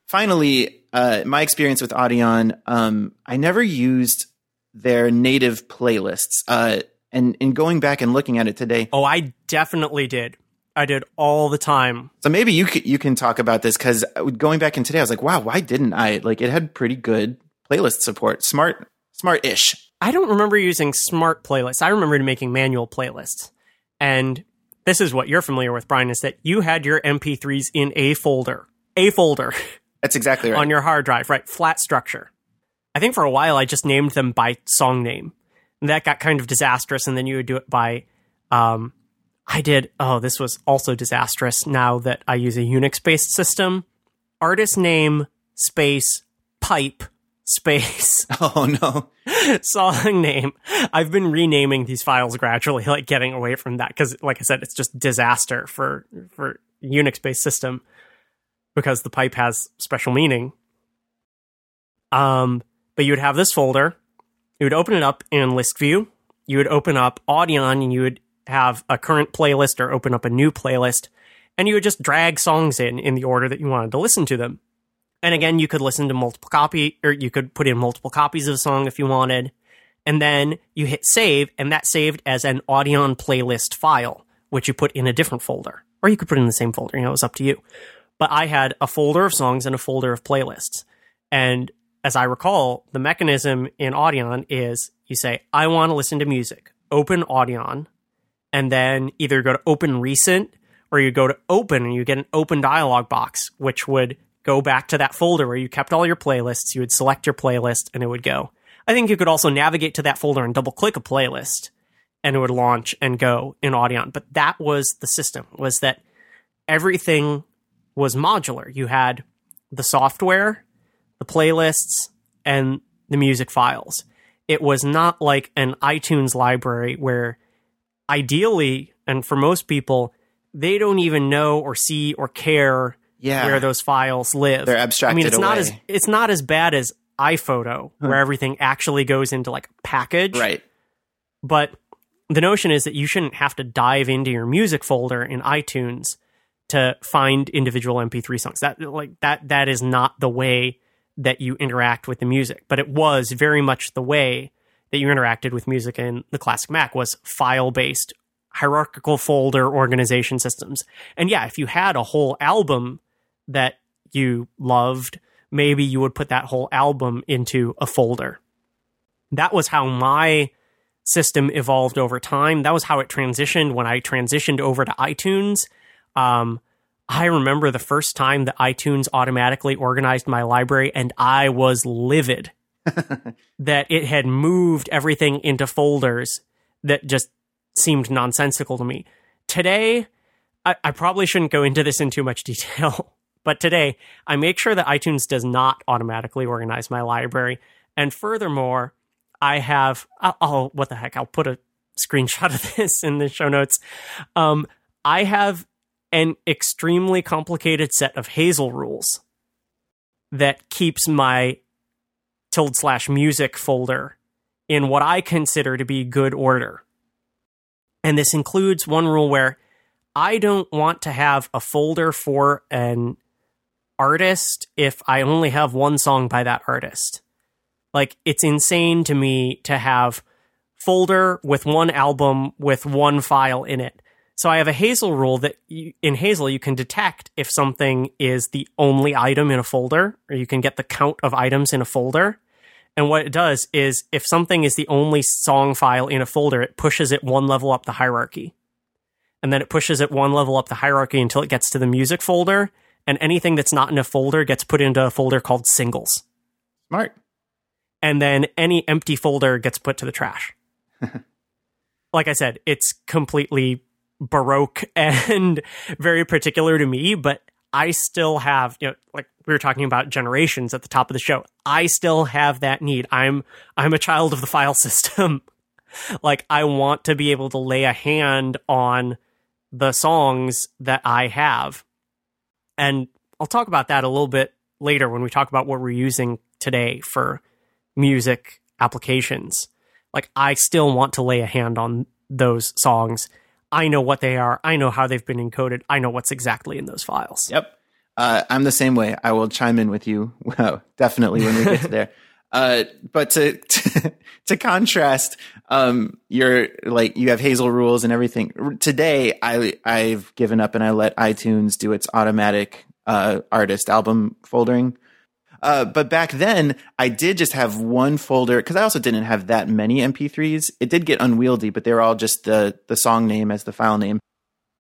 finally uh, my experience with audion um, i never used their native playlists uh, and in going back and looking at it today. Oh i definitely did. I did all the time. So maybe you c- you can talk about this because going back in today i was like wow why didn't i? Like it had pretty good playlist support. Smart smart-ish. I don't remember using smart playlists. I remember making manual playlists. And this is what you're familiar with, Brian, is that you had your MP3s in a folder, a folder that's exactly right on your hard drive, right? Flat structure. I think for a while I just named them by song name. And that got kind of disastrous. And then you would do it by, um, I did, oh, this was also disastrous now that I use a Unix based system. Artist name, space, pipe, space. oh no song name. I've been renaming these files gradually, like getting away from that because, like I said, it's just disaster for for Unix based system because the pipe has special meaning. Um, but you would have this folder. You would open it up in list view. You would open up Audion, and you would have a current playlist or open up a new playlist, and you would just drag songs in in the order that you wanted to listen to them. And again, you could listen to multiple copy or you could put in multiple copies of a song if you wanted. And then you hit save and that saved as an Audion playlist file, which you put in a different folder. Or you could put it in the same folder, you know, it was up to you. But I had a folder of songs and a folder of playlists. And as I recall, the mechanism in Audion is you say, I want to listen to music, open Audion, and then either go to open recent or you go to open and you get an open dialog box, which would go back to that folder where you kept all your playlists. You would select your playlist and it would go. I think you could also navigate to that folder and double click a playlist and it would launch and go in Audion. But that was the system was that everything was modular. You had the software, the playlists, and the music files. It was not like an iTunes library where ideally, and for most people, they don't even know or see or care Yeah. where those files live. They're abstracted. I mean, it's not as it's not as bad as iPhoto, where everything actually goes into like a package. Right. But the notion is that you shouldn't have to dive into your music folder in iTunes to find individual MP3 songs. That like that that is not the way that you interact with the music. But it was very much the way that you interacted with music in the classic Mac was file based hierarchical folder organization systems. And yeah, if you had a whole album that you loved, maybe you would put that whole album into a folder. That was how my system evolved over time. That was how it transitioned when I transitioned over to iTunes. Um, I remember the first time that iTunes automatically organized my library, and I was livid that it had moved everything into folders that just seemed nonsensical to me. Today, I, I probably shouldn't go into this in too much detail, but today I make sure that iTunes does not automatically organize my library. And furthermore, I have, I'll, I'll what the heck, I'll put a screenshot of this in the show notes. Um, I have an extremely complicated set of Hazel rules that keeps my tilde slash music folder in what I consider to be good order. And this includes one rule where I don't want to have a folder for an artist if I only have one song by that artist. Like it's insane to me to have folder with one album with one file in it. So I have a Hazel rule that you, in Hazel you can detect if something is the only item in a folder, or you can get the count of items in a folder. And what it does is if something is the only song file in a folder, it pushes it one level up the hierarchy. And then it pushes it one level up the hierarchy until it gets to the music folder. And anything that's not in a folder gets put into a folder called singles. Smart. And then any empty folder gets put to the trash. like I said, it's completely baroque and very particular to me, but I still have, you know, like we were talking about generations at the top of the show. I still have that need. I'm I'm a child of the file system. like I want to be able to lay a hand on the songs that I have. And I'll talk about that a little bit later when we talk about what we're using today for music applications. Like I still want to lay a hand on those songs. I know what they are. I know how they've been encoded. I know what's exactly in those files. Yep. Uh, I'm the same way. I will chime in with you. Well, definitely when we get to there. Uh, but to, to to contrast, um, you're like you have Hazel rules and everything. Today, I I've given up and I let iTunes do its automatic uh, artist album foldering. Uh, but back then, I did just have one folder because I also didn't have that many MP3s. It did get unwieldy, but they were all just the the song name as the file name.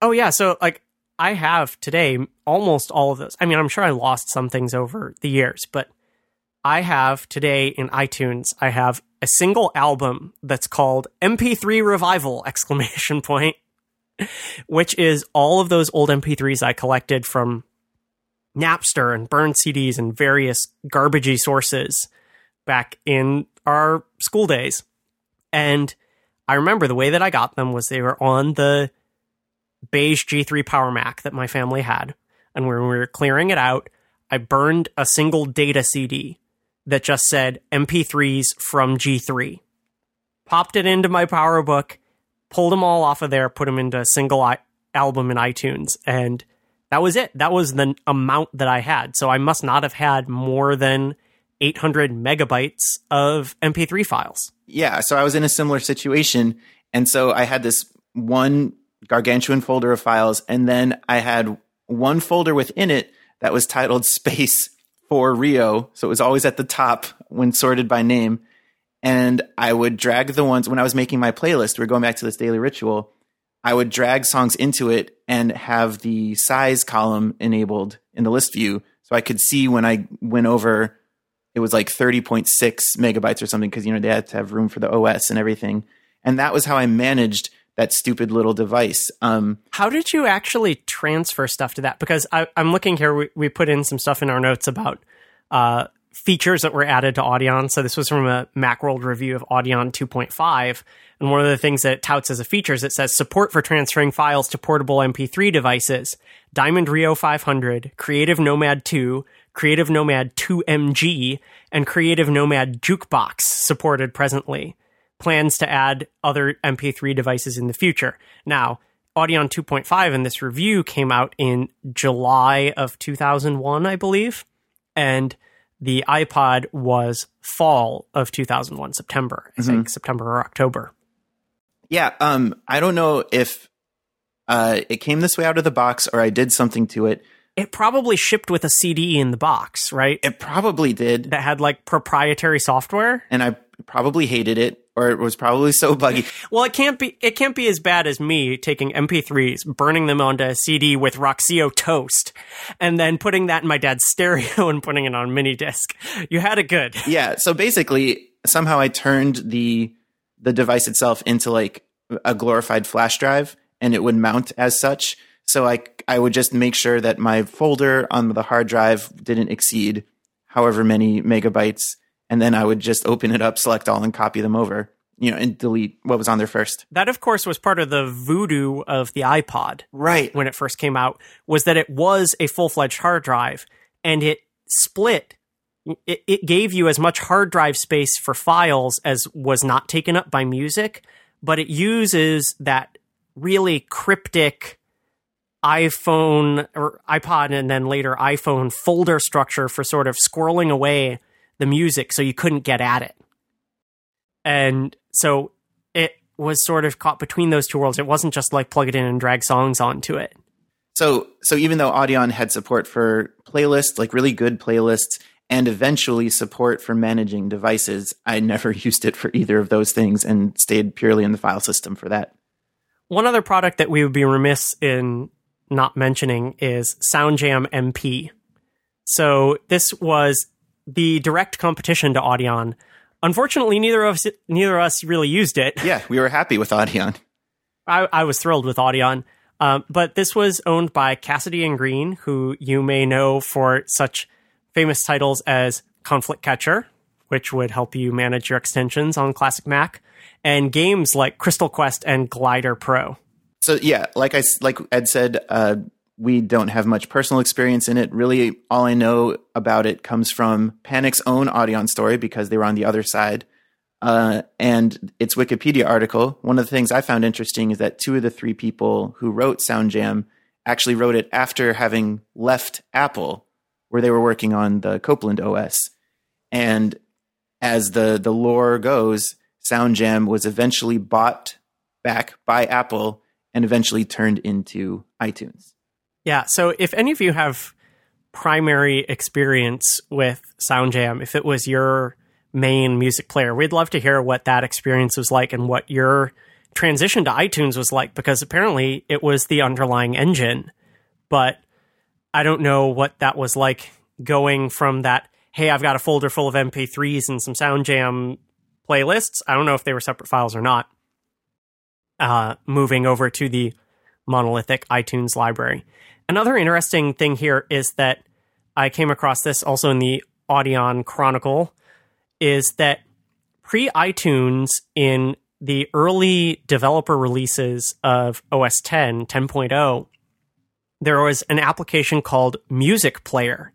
Oh yeah, so like I have today almost all of those. I mean, I'm sure I lost some things over the years, but I have today in iTunes, I have a single album that's called MP3 Revival exclamation point, which is all of those old MP3s I collected from Napster and burned CDs and various garbagey sources back in our school days. And I remember the way that I got them was they were on the beige G3 Power Mac that my family had. And when we were clearing it out, I burned a single data CD that just said MP3s from G3. Popped it into my PowerBook, pulled them all off of there, put them into a single I- album in iTunes, and that was it. That was the amount that I had. So I must not have had more than 800 megabytes of MP3 files. Yeah, so I was in a similar situation. And so I had this one gargantuan folder of files, and then I had one folder within it that was titled Space for Rio. So it was always at the top when sorted by name. And I would drag the ones when I was making my playlist, we are going back to this daily ritual. I would drag songs into it and have the size column enabled in the list view. So I could see when I went over, it was like 30.6 megabytes or something, because, you know, they had to have room for the OS and everything. And that was how I managed that stupid little device. Um, How did you actually transfer stuff to that? Because I, am looking here, we, we, put in some stuff in our notes about uh, features that were added to Audion. So this was from a Macworld review of Audion 2.5. And one of the things that it touts as a feature is it says support for transferring files to portable MP3 devices. Diamond Rio 500, Creative Nomad 2, Creative Nomad 2MG, and Creative Nomad Jukebox supported presently plans to add other MP3 devices in the future. Now, Audion 2.5 in this review came out in July of 2001, I believe, and the iPod was fall of 2001, September, I mm-hmm. think September or October. Yeah, um, I don't know if uh, it came this way out of the box or I did something to it. It probably shipped with a CD in the box, right? It probably did. That had like proprietary software. And I probably hated it or it was probably so buggy. well, it can't be it can't be as bad as me taking MP3s, burning them onto a CD with Roxio toast, and then putting that in my dad's stereo and putting it on mini disc. You had it good. Yeah, so basically somehow I turned the the device itself into like a glorified flash drive and it would mount as such. So I I would just make sure that my folder on the hard drive didn't exceed however many megabytes and then I would just open it up, select all, and copy them over. You know, and delete what was on there first. That, of course, was part of the voodoo of the iPod. Right. When it first came out, was that it was a full fledged hard drive and it split. It, it gave you as much hard drive space for files as was not taken up by music, but it uses that really cryptic iPhone or iPod and then later iPhone folder structure for sort of scrolling away the music so you couldn't get at it. And so it was sort of caught between those two worlds. It wasn't just like plug it in and drag songs onto it. So so even though Audion had support for playlists, like really good playlists, and eventually support for managing devices, I never used it for either of those things and stayed purely in the file system for that. One other product that we would be remiss in not mentioning is SoundJam MP. So this was the direct competition to Audion. Unfortunately, neither of us neither of us really used it. Yeah, we were happy with Audion. I, I was thrilled with Audion. Um, but this was owned by Casady and Greene, who you may know for such famous titles as Conflict Catcher, which would help you manage your extensions on Classic Mac, and games like Crystal Quest and Glider Pro. So yeah, like I like Ed said, uh, we don't have much personal experience in it. Really, all I know about it comes from Panic's own Audion story because they were on the other side. Uh, and its Wikipedia article. One of the things I found interesting is that two of the three people who wrote SoundJam actually wrote it after having left Apple, where they were working on the Copland OS. And as the the lore goes, SoundJam was eventually bought back by Apple and eventually turned into iTunes. Yeah. So if any of you have primary experience with SoundJam, if it was your main music player, we'd love to hear what that experience was like and what your transition to iTunes was like because apparently it was the underlying engine. But I don't know what that was like going from that, hey, I've got a folder full of MP3s and some SoundJam playlists. I don't know if they were separate files or not. Uh, moving over to the monolithic iTunes library. Another interesting thing here is that I came across this also in the Audion Chronicle is that pre iTunes in the early developer releases of OS 10, 10.0, there was an application called Music Player.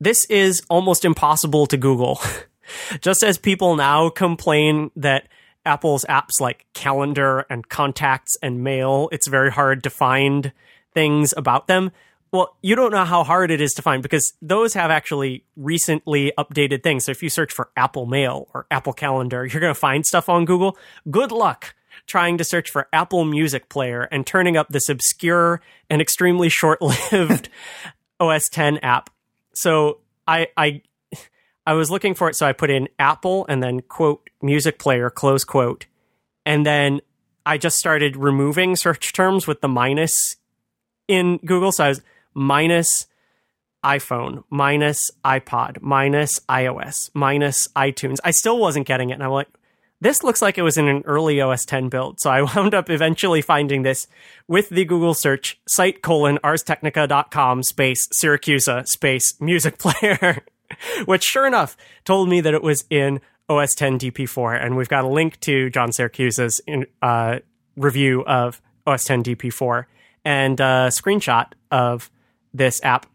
This is almost impossible to Google. Just as people now complain that Apple's apps like Calendar and Contacts and Mail, it's very hard to find things about them. Well, you don't know how hard it is to find because those have actually recently updated things. So if you search for Apple Mail or Apple Calendar, you're going to find stuff on Google. Good luck trying to search for Apple Music Player and turning up this obscure and extremely short-lived OS 10 app. So I I I was looking for it, so I put in Apple and then quote music player close quote, and then I just started removing search terms with the minus in Google. Was minus iPhone, minus iPod, minus iOS, minus iTunes. I still wasn't getting it, and I'm like, this looks like it was in an early OS 10 build. So I wound up eventually finding this with the Google search site colon arstechnica.com space Siracusa space music player, which sure enough told me that it was in OS 10 DP4. And we've got a link to John Siracusa's uh, review of OS 10 DP4 and a screenshot of this app.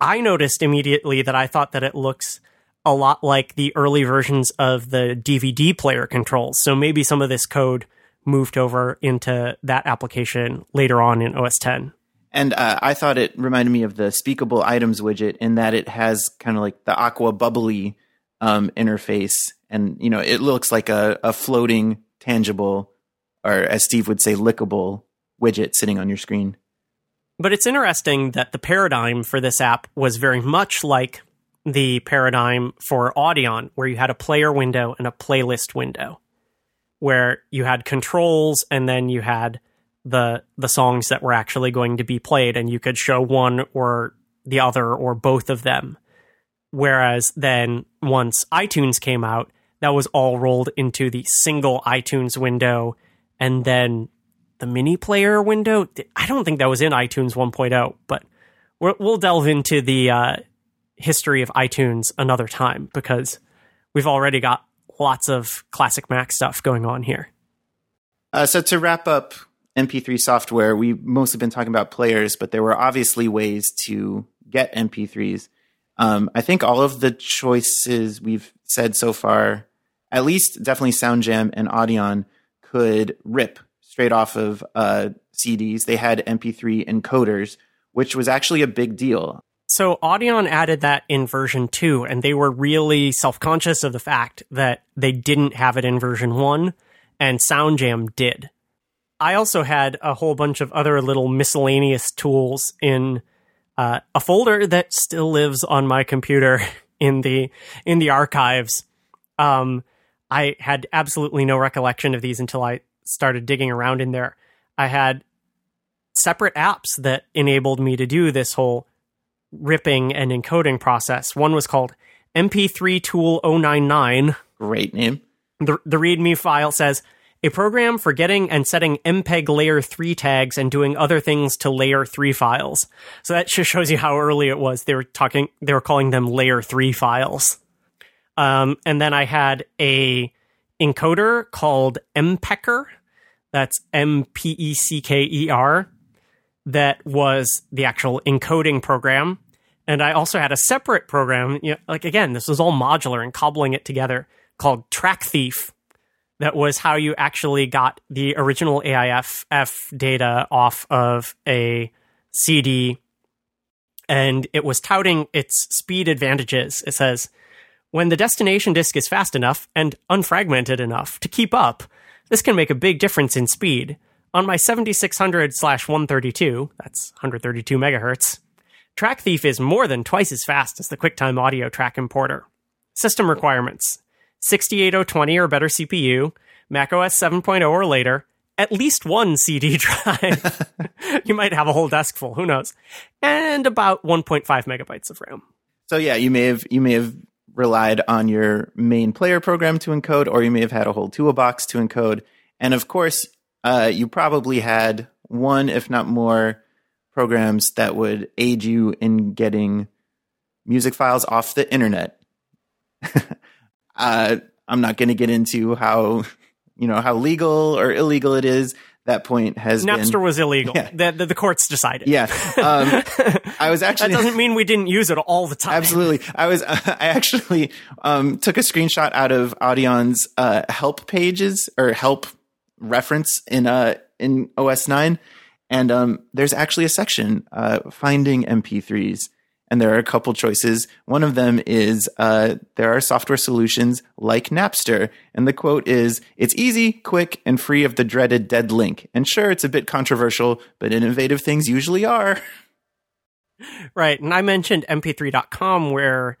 I noticed immediately that I thought that it looks a lot like the early versions of the DVD player controls. So maybe some of this code moved over into that application later on in OS 10. And uh, I thought it reminded me of the speakable items widget in that it has kind of like the aqua bubbly um, interface, and you know it looks like a, a floating, tangible, or as Steve would say, lickable widget sitting on your screen. But it's interesting that the paradigm for this app was very much like the paradigm for Audion, where you had a player window and a playlist window, where you had controls and then you had the the songs that were actually going to be played, and you could show one or the other or both of them. Whereas then once iTunes came out, that was all rolled into the single iTunes window, and then the mini player window. I don't think that was in iTunes 1.0, but we'll delve into the uh, history of iTunes another time because we've already got lots of classic Mac stuff going on here. Uh, so to wrap up MP3 software, we've mostly been talking about players, but there were obviously ways to get MP3s. Um, I think all of the choices we've said so far, at least definitely SoundJam and Audion, could rip straight off of uh, CDs. They had MP3 encoders, which was actually a big deal. So Audion added that in version 2 and they were really self-conscious of the fact that they didn't have it in version 1 and SoundJam did. I also had a whole bunch of other little miscellaneous tools in uh, a folder that still lives on my computer in the in the archives. Um, I had absolutely no recollection of these until I started digging around in there. I had separate apps that enabled me to do this whole ripping and encoding process. One was called MP3 Tool 099. Great name. The, the README file says a program for getting and setting MPEG layer 3 tags and doing other things to layer 3 files. So that just shows you how early it was. They were talking, they were calling them layer 3 files. Um, and then I had a encoder called MPECker. That's M P E C K E R that was the actual encoding program. And I also had a separate program, you know, like again, this was all modular and cobbling it together called Track Thief. That was how you actually got the original AIFF data off of a CD. And it was touting its speed advantages. It says, when the destination disk is fast enough and unfragmented enough to keep up, this can make a big difference in speed. On my 7600 slash 132, that's 132 megahertz, Track Thief is more than twice as fast as the QuickTime Audio Track Importer. System requirements 68020 or better CPU, macOS 7.0 or later, at least one CD drive. you might have a whole desk full, who knows? And about 1.5 megabytes of RAM. So yeah, you may have you may have relied on your main player program to encode, or you may have had a whole toolbox to encode. And of course, uh, you probably had one, if not more, programs that would aid you in getting music files off the internet. uh, I'm not going to get into how you know how legal or illegal it is. That point has Napster been, was illegal. Yeah. The, the, the, courts decided. Yeah, um, I was actually. that doesn't mean we didn't use it all the time. Absolutely, I was. Uh, I actually um, took a screenshot out of Audion's uh, help pages or help reference in uh in OS 9 And um, there's actually a section uh, finding MP3s. And there are a couple choices. One of them is uh, there are software solutions like Napster. And the quote is It's easy, quick, and free of the dreaded dead link. And sure, it's a bit controversial, but innovative things usually are. Right. And I mentioned mp3.com where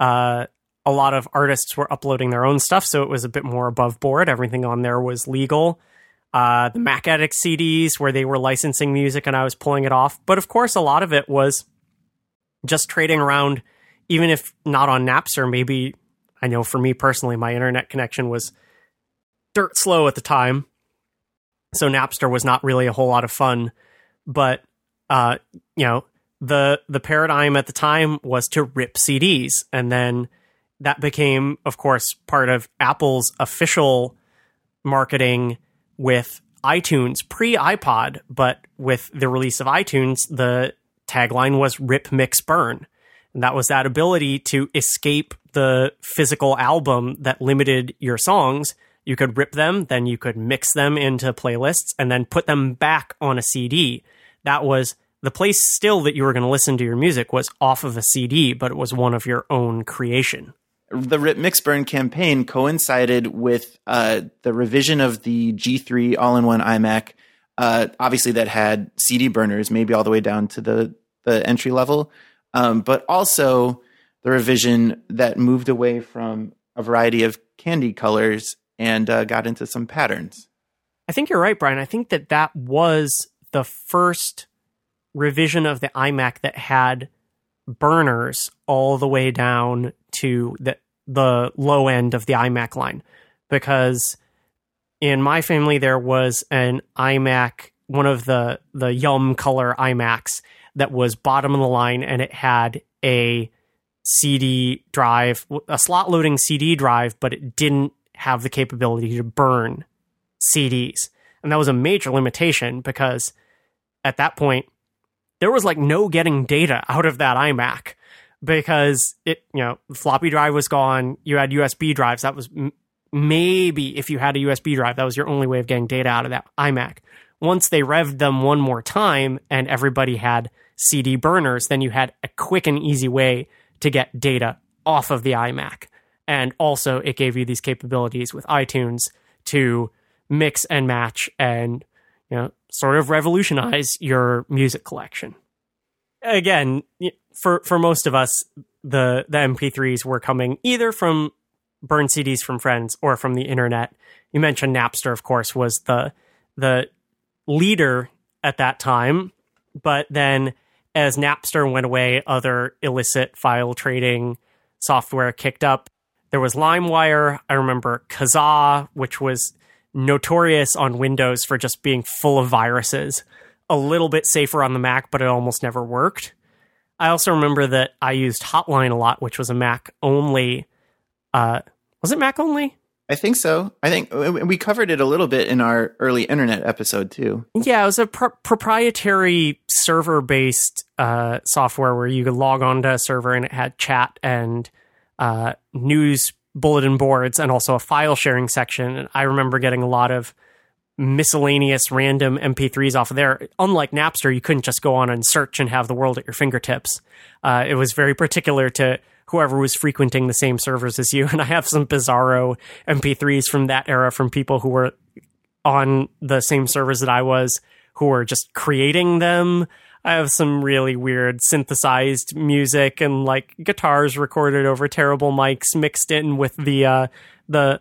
uh, a lot of artists were uploading their own stuff. So it was a bit more above board. Everything on there was legal. Uh, the Mac Addict CDs where they were licensing music and I was pulling it off. But of course, a lot of it was just trading around, even if not on Napster. Maybe I know for me personally, my internet connection was dirt slow at the time. So Napster was not really a whole lot of fun. But, uh, you know, the the paradigm at the time was to rip CDs, and then that became, of course, part of Apple's official marketing with iTunes pre iPod. But with the release of iTunes, the tagline was "Rip, Mix, Burn," and that was that ability to escape the physical album that limited your songs. You could rip them, then you could mix them into playlists, and then put them back on a CD. That was the place still that you were going to listen to your music was off of a CD, but it was one of your own creation. The Rip Mix Burn campaign coincided with uh, the revision of the G3 all in one iMac. Uh, obviously, that had CD burners, maybe all the way down to the, the entry level, um, but also the revision that moved away from a variety of candy colors and uh, got into some patterns. I think you're right, Brian. I think that that was the first revision of the iMac that had burners all the way down to the the low end of the iMac line because in my family there was an iMac one of the the yum color iMacs that was bottom of the line and it had a CD drive a slot loading CD drive but it didn't have the capability to burn CDs and that was a major limitation because at that point there was like no getting data out of that iMac because it, you know, floppy drive was gone. You had USB drives. That was maybe if you had a USB drive, that was your only way of getting data out of that iMac. Once they revved them one more time and everybody had CD burners, then you had a quick and easy way to get data off of the iMac. And also, it gave you these capabilities with iTunes to mix and match and you know sort of revolutionize your music collection. Again, for for most of us, the the MP3s were coming either from burned CDs from friends or from the internet. You mentioned Napster, of course, was the the leader at that time, but then as Napster went away, other illicit file trading software kicked up. There was LimeWire. I remember Kazaa, which was notorious on Windows for just being full of viruses. A little bit safer on the Mac, but it almost never worked. I also remember that I used Hotline a lot, which was a Mac only. Uh, was it Mac only? I think so. I think we covered it a little bit in our early internet episode too. Yeah, it was a pr- proprietary server based uh, software where you could log onto a server and it had chat and uh, news bulletin boards and also a file sharing section. And I remember getting a lot of miscellaneous random MP3s off of there. Unlike Napster, you couldn't just go on and search and have the world at your fingertips. Uh, it was very particular to whoever was frequenting the same servers as you. And I have some bizarro MP3s from that era from people who were on the same servers that I was, who were just creating them. I have some really weird synthesized music and like guitars recorded over terrible mics mixed in with the uh the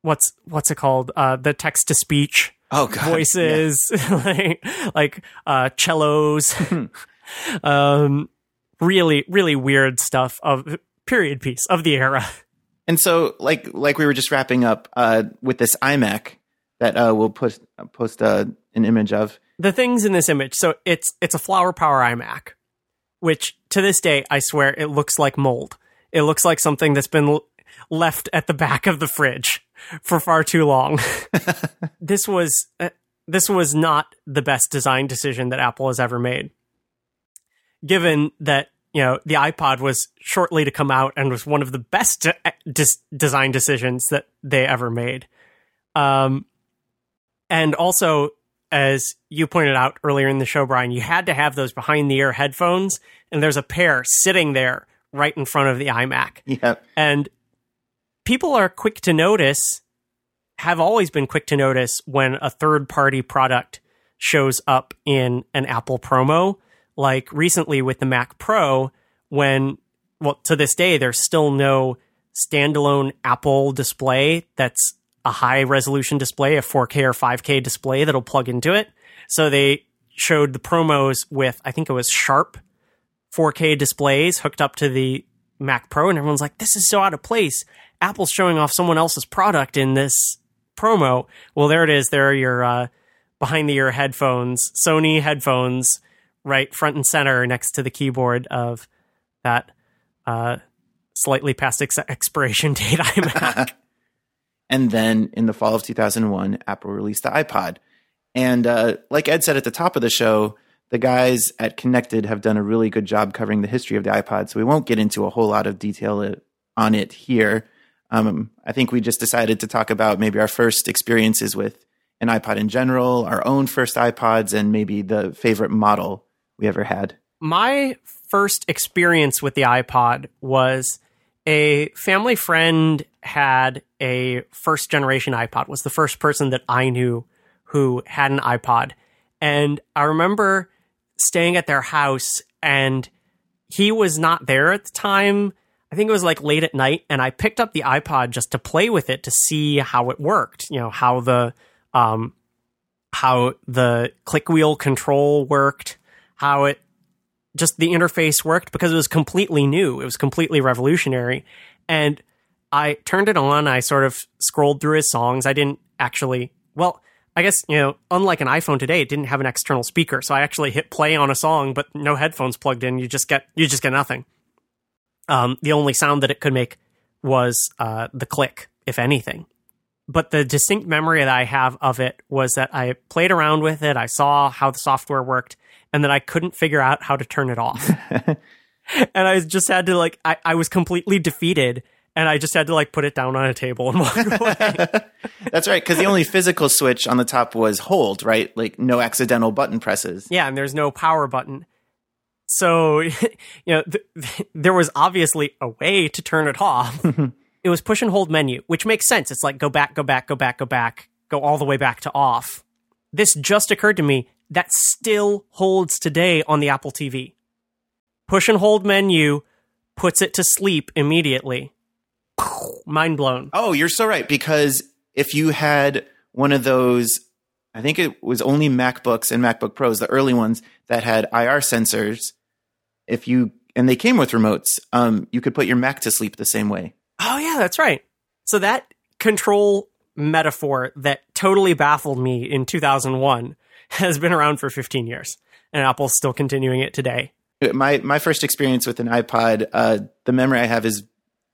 what's what's it called? Uh the text to speech oh, God. voices yeah. like like uh cellos. um really really weird stuff of period piece of the era. And so like like we were just wrapping up uh with this iMac that uh we'll post post uh, an image of the things in this image. So it's it's a flower power iMac, which to this day I swear it looks like mold. It looks like something that's been l- left at the back of the fridge for far too long. this was uh, this was not the best design decision that Apple has ever made. Given that you know the iPod was shortly to come out and was one of the best de- de- design decisions that they ever made. Um, and also as you pointed out earlier in the show, Brian, you had to have those behind the ear headphones, and there's a pair sitting there right in front of the iMac. Yeah. And people are quick to notice, have always been quick to notice when a third party product shows up in an Apple promo. Like recently with the Mac Pro, when, well, to this day, there's still no standalone Apple display that's a high resolution display, a 4K or 5K display that'll plug into it. So they showed the promos with, I think it was Sharp 4K displays hooked up to the Mac Pro, and everyone's like, this is so out of place. Apple's showing off someone else's product in this promo. Well, there it is. There are your uh, behind the ear headphones, Sony headphones, right front and center next to the keyboard of that uh, slightly past ex- expiration date iMac. And then in the fall of 2001, Apple released the iPod. And uh, like Ed said at the top of the show, the guys at Connected have done a really good job covering the history of the iPod. So we won't get into a whole lot of detail on it here. Um, I think we just decided to talk about maybe our first experiences with an iPod in general, our own first iPods, and maybe the favorite model we ever had. My first experience with the iPod was a family friend had a first generation iPod, was the first person that I knew who had an iPod. And I remember staying at their house and he was not there at the time. I think it was like late at night and I picked up the iPod just to play with it to see how it worked, you know, how the um how the click wheel control worked, how it just the interface worked because it was completely new. It was completely revolutionary. And I turned it on. I sort of scrolled through his songs. I didn't actually, well, I guess, you know, unlike an iPhone today, it didn't have an external speaker. So I actually hit play on a song, but no headphones plugged in. You just get, you just get nothing. Um, the only sound that it could make was uh, the click, if anything. But the distinct memory that I have of it was that I played around with it. I saw how the software worked and then I couldn't figure out how to turn it off. and I just had to like I, I was completely defeated and I just had to like put it down on a table and walk away. That's right, because the only physical switch on the top was hold, right? Like no accidental button presses. yeah, and there's no power button. So, you know, th- th- there was obviously a way to turn it off. it was push and hold menu, which makes sense. It's like go back, go back, go back, go back, go all the way back to off. This just occurred to me that still holds today on the Apple TV. Push and hold menu puts it to sleep immediately. Mind blown. Oh, you're so right. Because if you had one of those, I think it was only MacBooks and MacBook Pros, the early ones that had IR sensors. If you and they came with remotes, um, you could put your Mac to sleep the same way. Oh yeah, that's right. So that control metaphor that totally baffled me in 2001 has been around for 15 years, and Apple's still continuing it today. My my first experience with an iPod, uh, the memory I have is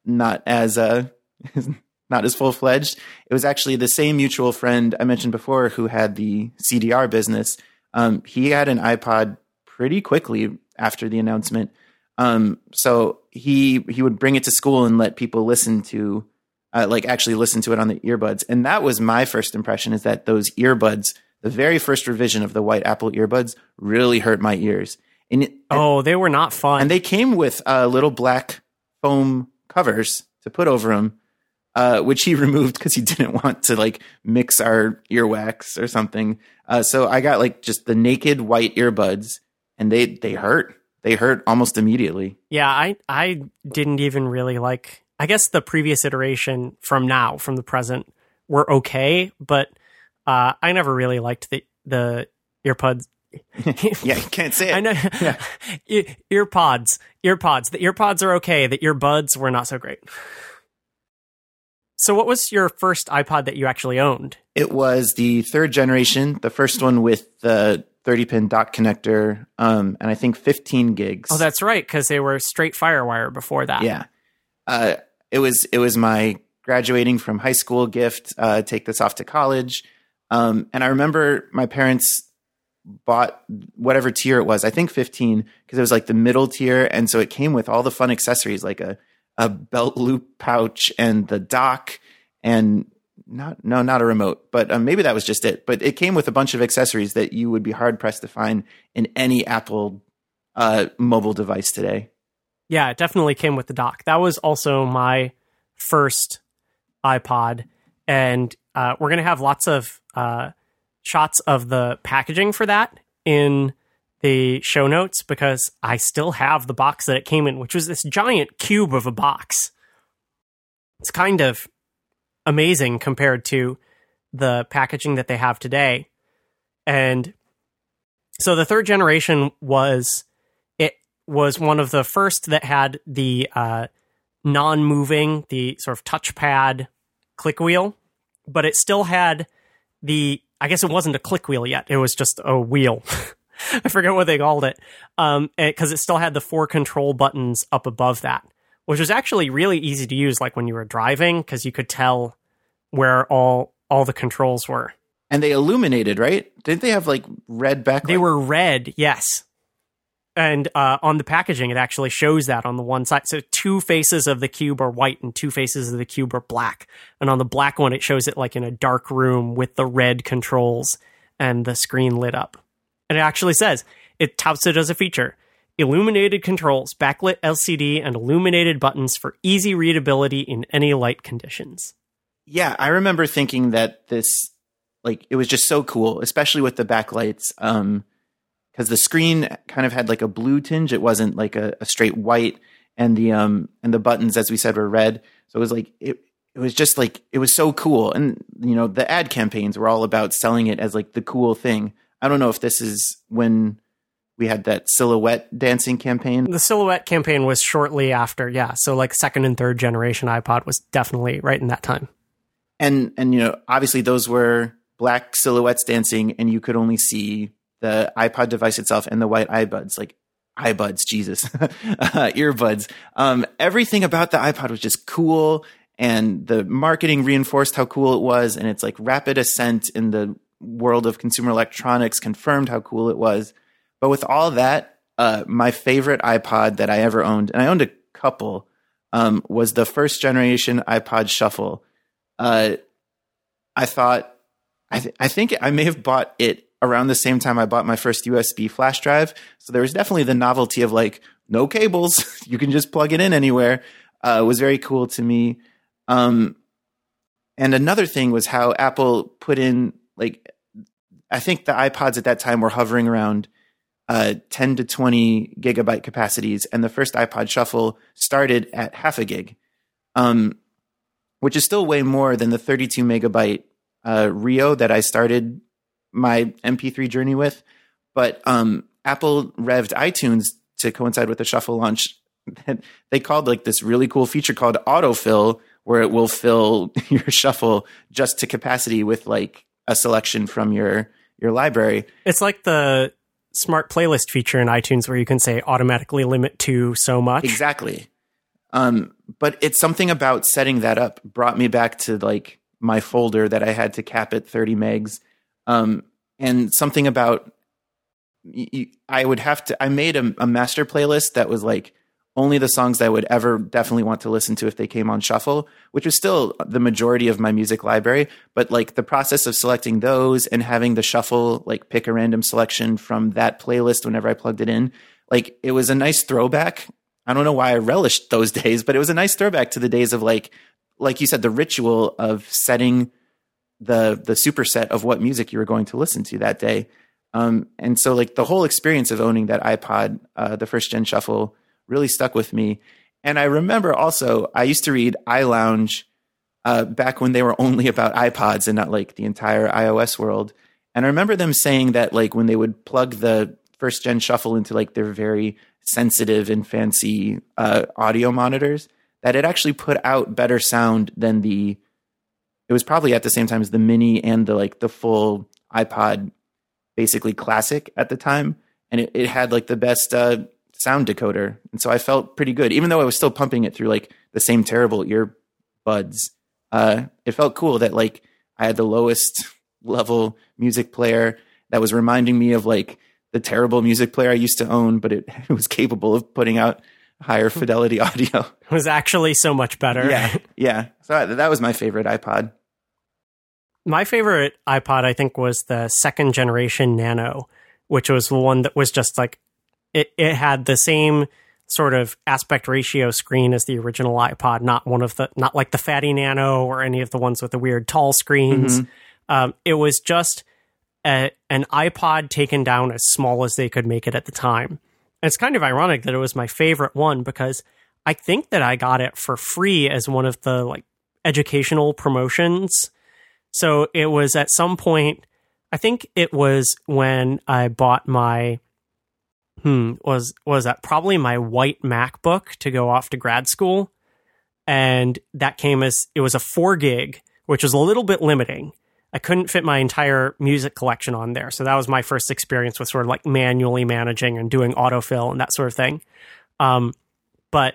not as uh, not as full fledged. It was actually the same mutual friend I mentioned before who had the CDR business. Um, he had an iPod pretty quickly after the announcement. Um, so he he would bring it to school and let people listen to, uh, like actually listen to it on the earbuds. And that was my first impression is that those earbuds, the very first revision of the white Apple earbuds, really hurt my ears. And it, Oh, they were not fun. and they came with uh, little black foam covers to put over them, uh, which he removed because he didn't want to like mix our earwax or something. Uh, so I got like just the naked white earbuds, and they they hurt. They hurt almost immediately. yeah, I I didn't even really like. I guess the previous iteration from now, from the present, were okay, but uh, I never really liked the the earbuds. Yeah, you can't say it. I know. E- earpods, earpods. The earpods are okay. The earbuds were not so great. So, what was your first iPod that you actually owned? It was the third generation, the first one with the 30 pin dock connector, um, and I think 15 gigs. Oh, that's right, because they were straight FireWire before that. Yeah. Uh, it was it was my graduating from high school gift. Uh, take this off to college, um, and I remember my parents bought whatever tier it was. I think fifteen because it was like the middle tier, and so it came with all the fun accessories like a a belt loop pouch and the dock and not no not a remote, but um, maybe that was just it. But it came with a bunch of accessories that you would be hard pressed to find in any Apple uh, mobile device today. Yeah, it definitely came with the dock. That was also my first iPod, and uh, we're gonna have lots of uh, shots of the packaging for that in the show notes because I still have the box that it came in, which was this giant cube of a box. It's kind of amazing compared to the packaging that they have today. And so the third generation was it was one of the first that had the uh, non-moving, the sort of touchpad click wheel, but it still had the I guess it wasn't a click wheel yet. It was just a wheel. I forget what they called it. Um, because it still had the four control buttons up above that, which was actually really easy to use, like when you were driving, because you could tell where all all the controls were. And they illuminated, right? Didn't they have like red backlight? They were red, yes. And uh, on the packaging, it actually shows that on the one side. So two faces of the cube are white and two faces of the cube are black. And on the black one, it shows it like in a dark room with the red controls and the screen lit up. And it actually says it touts it as a feature illuminated controls, backlit LCD, and illuminated buttons for easy readability in any light conditions. Yeah, I remember thinking that this, like, it was just so cool, especially with the backlights. Um, because the screen kind of had like a blue tinge. It wasn't like a, a, straight white, and the um and the buttons, as we said, were red. So it was like it it was just like it was so cool. And you know, the ad campaigns were all about selling it as like the cool thing. I don't know if this is when we had that silhouette dancing campaign. The silhouette campaign was shortly after, yeah. So like second and third generation iPod was definitely right in that time. And and you know, obviously those were black silhouettes dancing and you could only see the iPod device itself and the white iBuds, like iBuds, Jesus, uh, earbuds. Um, everything about the iPod was just cool, and the marketing reinforced how cool it was, and it's like rapid ascent in the world of consumer electronics confirmed how cool it was. But with all that, uh, my favorite iPod that I ever owned, and I owned a couple, um, was the first generation iPod Shuffle. Uh, I thought, I, th- I think I may have bought it around the same time I bought my first USB flash drive. So there was definitely the novelty of like, no cables. you can just plug it in anywhere. Uh, was very cool to me. Um, and another thing was how Apple put in like, I think the iPods at that time were hovering around uh, 10 to 20 gigabyte capacities. And the first iPod Shuffle started at half a gig, um, which is still way more than the 32 megabyte uh, Rio that I started my MP3 journey with. But um, Apple revved iTunes to coincide with the Shuffle launch. they called like this really cool feature called autofill, where it will fill your Shuffle just to capacity with like a selection from your your library. It's like the smart playlist feature in iTunes where you can say automatically limit to so much. Exactly. Um, but it's something about setting that up brought me back to like my folder that I had to cap at 30 megs um, and something about I would have to. I made a, a, master playlist that was like only the songs I would ever definitely want to listen to if they came on shuffle, which was still the majority of my music library. But like the process of selecting those and having the shuffle like pick a random selection from that playlist whenever I plugged it in, like it was a nice throwback. I don't know why I relished those days, but it was a nice throwback to the days of like, like you said, the ritual of setting the the superset of what music you were going to listen to that day. Um, and so like the whole experience of owning that iPod, uh, the first gen shuffle, really stuck with me. And I remember also I used to read iLounge uh, back when they were only about iPods and not like the entire iOS world. And I remember them saying that like when they would plug the first gen shuffle into like their very sensitive and fancy uh, audio monitors, that it actually put out better sound than the it was probably at the same time as the mini and the like the full iPod basically classic at the time. And it, it had like the best uh, sound decoder. And so I felt pretty good, even though I was still pumping it through like the same terrible earbuds. Uh, it felt cool that like I had the lowest level music player that was reminding me of like the terrible music player I used to own, but it, it was capable of putting out higher fidelity audio. It was actually so much better. Yeah. Yeah. So that was my favorite iPod. My favorite iPod, I think, was the second generation Nano, which was the one that was just like it. It had the same sort of aspect ratio screen as the original iPod, not one of the not like the fatty Nano or any of the ones with the weird tall screens. Um, it was just a, an iPod taken down as small as they could make it at the time. And it's kind of ironic that it was my favorite one because I think that I got it for free as one of the like educational promotions. So it was at some point, I think it was when I bought my hmm was was that probably my white MacBook to go off to grad school, and that came as it was a four gig, which was a little bit limiting. I couldn't fit my entire music collection on there, so that was my first experience with sort of like manually managing and doing autofill and that sort of thing. Um, but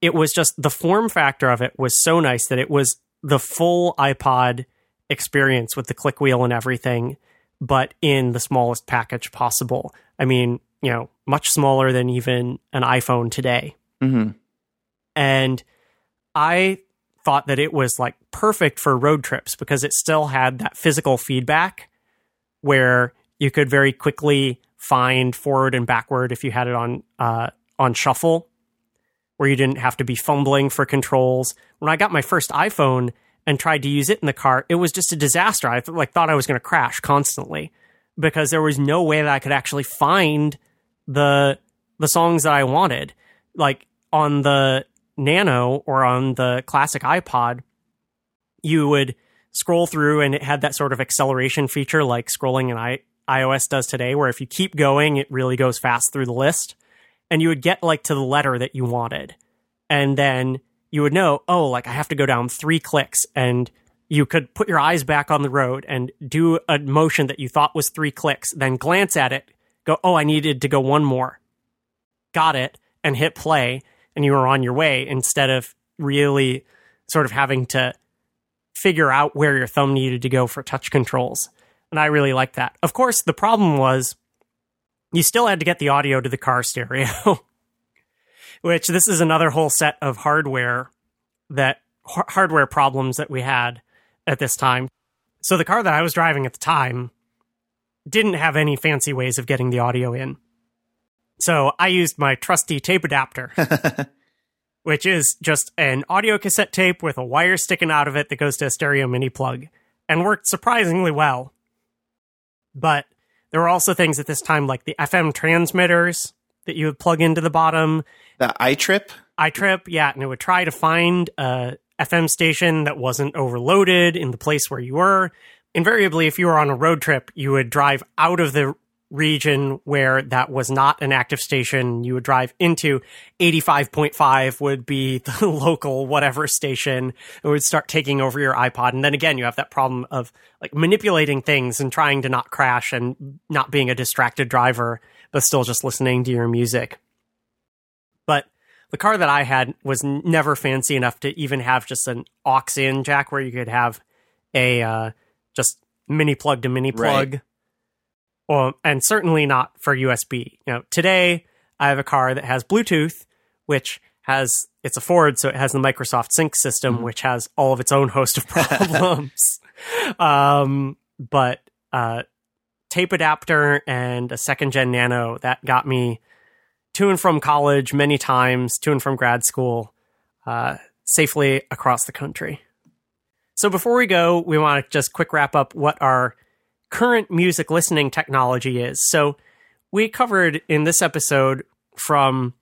it was just the form factor of it was so nice that it was the full iPod experience with the click wheel and everything, but in the smallest package possible. I mean, you know, much smaller than even an iPhone today. hmm And I thought that it was like perfect for road trips because it still had that physical feedback where you could very quickly find forward and backward if you had it on uh, on shuffle, where you didn't have to be fumbling for controls. When I got my first iPhone and tried to use it in the car, it was just a disaster. I th- like thought I was going to crash constantly because there was no way that I could actually find the the songs that I wanted. Like on the Nano or on the classic iPod, you would scroll through and it had that sort of acceleration feature like scrolling in I- iOS does today, where if you keep going, it really goes fast through the list. And you would get like to the letter that you wanted. And then you would know, oh, like I have to go down three clicks and you could put your eyes back on the road and do a motion that you thought was three clicks, then glance at it, go, oh, I needed to go one more. Got it, and hit play, and you were on your way instead of really sort of having to figure out where your thumb needed to go for touch controls. And I really liked that. Of course, the problem was you still had to get the audio to the car stereo, which this is another whole set of hardware that h- hardware problems that we had at this time. So the car that I was driving at the time didn't have any fancy ways of getting the audio in. So I used my trusty tape adapter, which is just an audio cassette tape with a wire sticking out of it that goes to a stereo mini plug, and worked surprisingly well. But there were also things at this time like the FM transmitters that you would plug into the bottom, The iTrip. iTrip, yeah, and it would try to find a FM station that wasn't overloaded in the place where you were. Invariably, if you were on a road trip, you would drive out of the region where that was not an active station. You would drive into 85.5 would be the local whatever station. It would start taking over your iPod. And then again, you have that problem of like manipulating things and trying to not crash and not being a distracted driver, but still just listening to your music. The car that I had was never fancy enough to even have just an aux in jack where you could have a uh, just mini plug to mini plug. Right. Well, and certainly not for USB. You know, today I have a car that has Bluetooth, which has it's a Ford, so it has the Microsoft Sync system, which has all of its own host of problems. um, but uh, tape adapter and a second gen Nano that got me to and from college many times, to and from grad school, uh, safely across the country. So before we go, we want to just quick wrap up what our current music listening technology is. So we covered in this episode from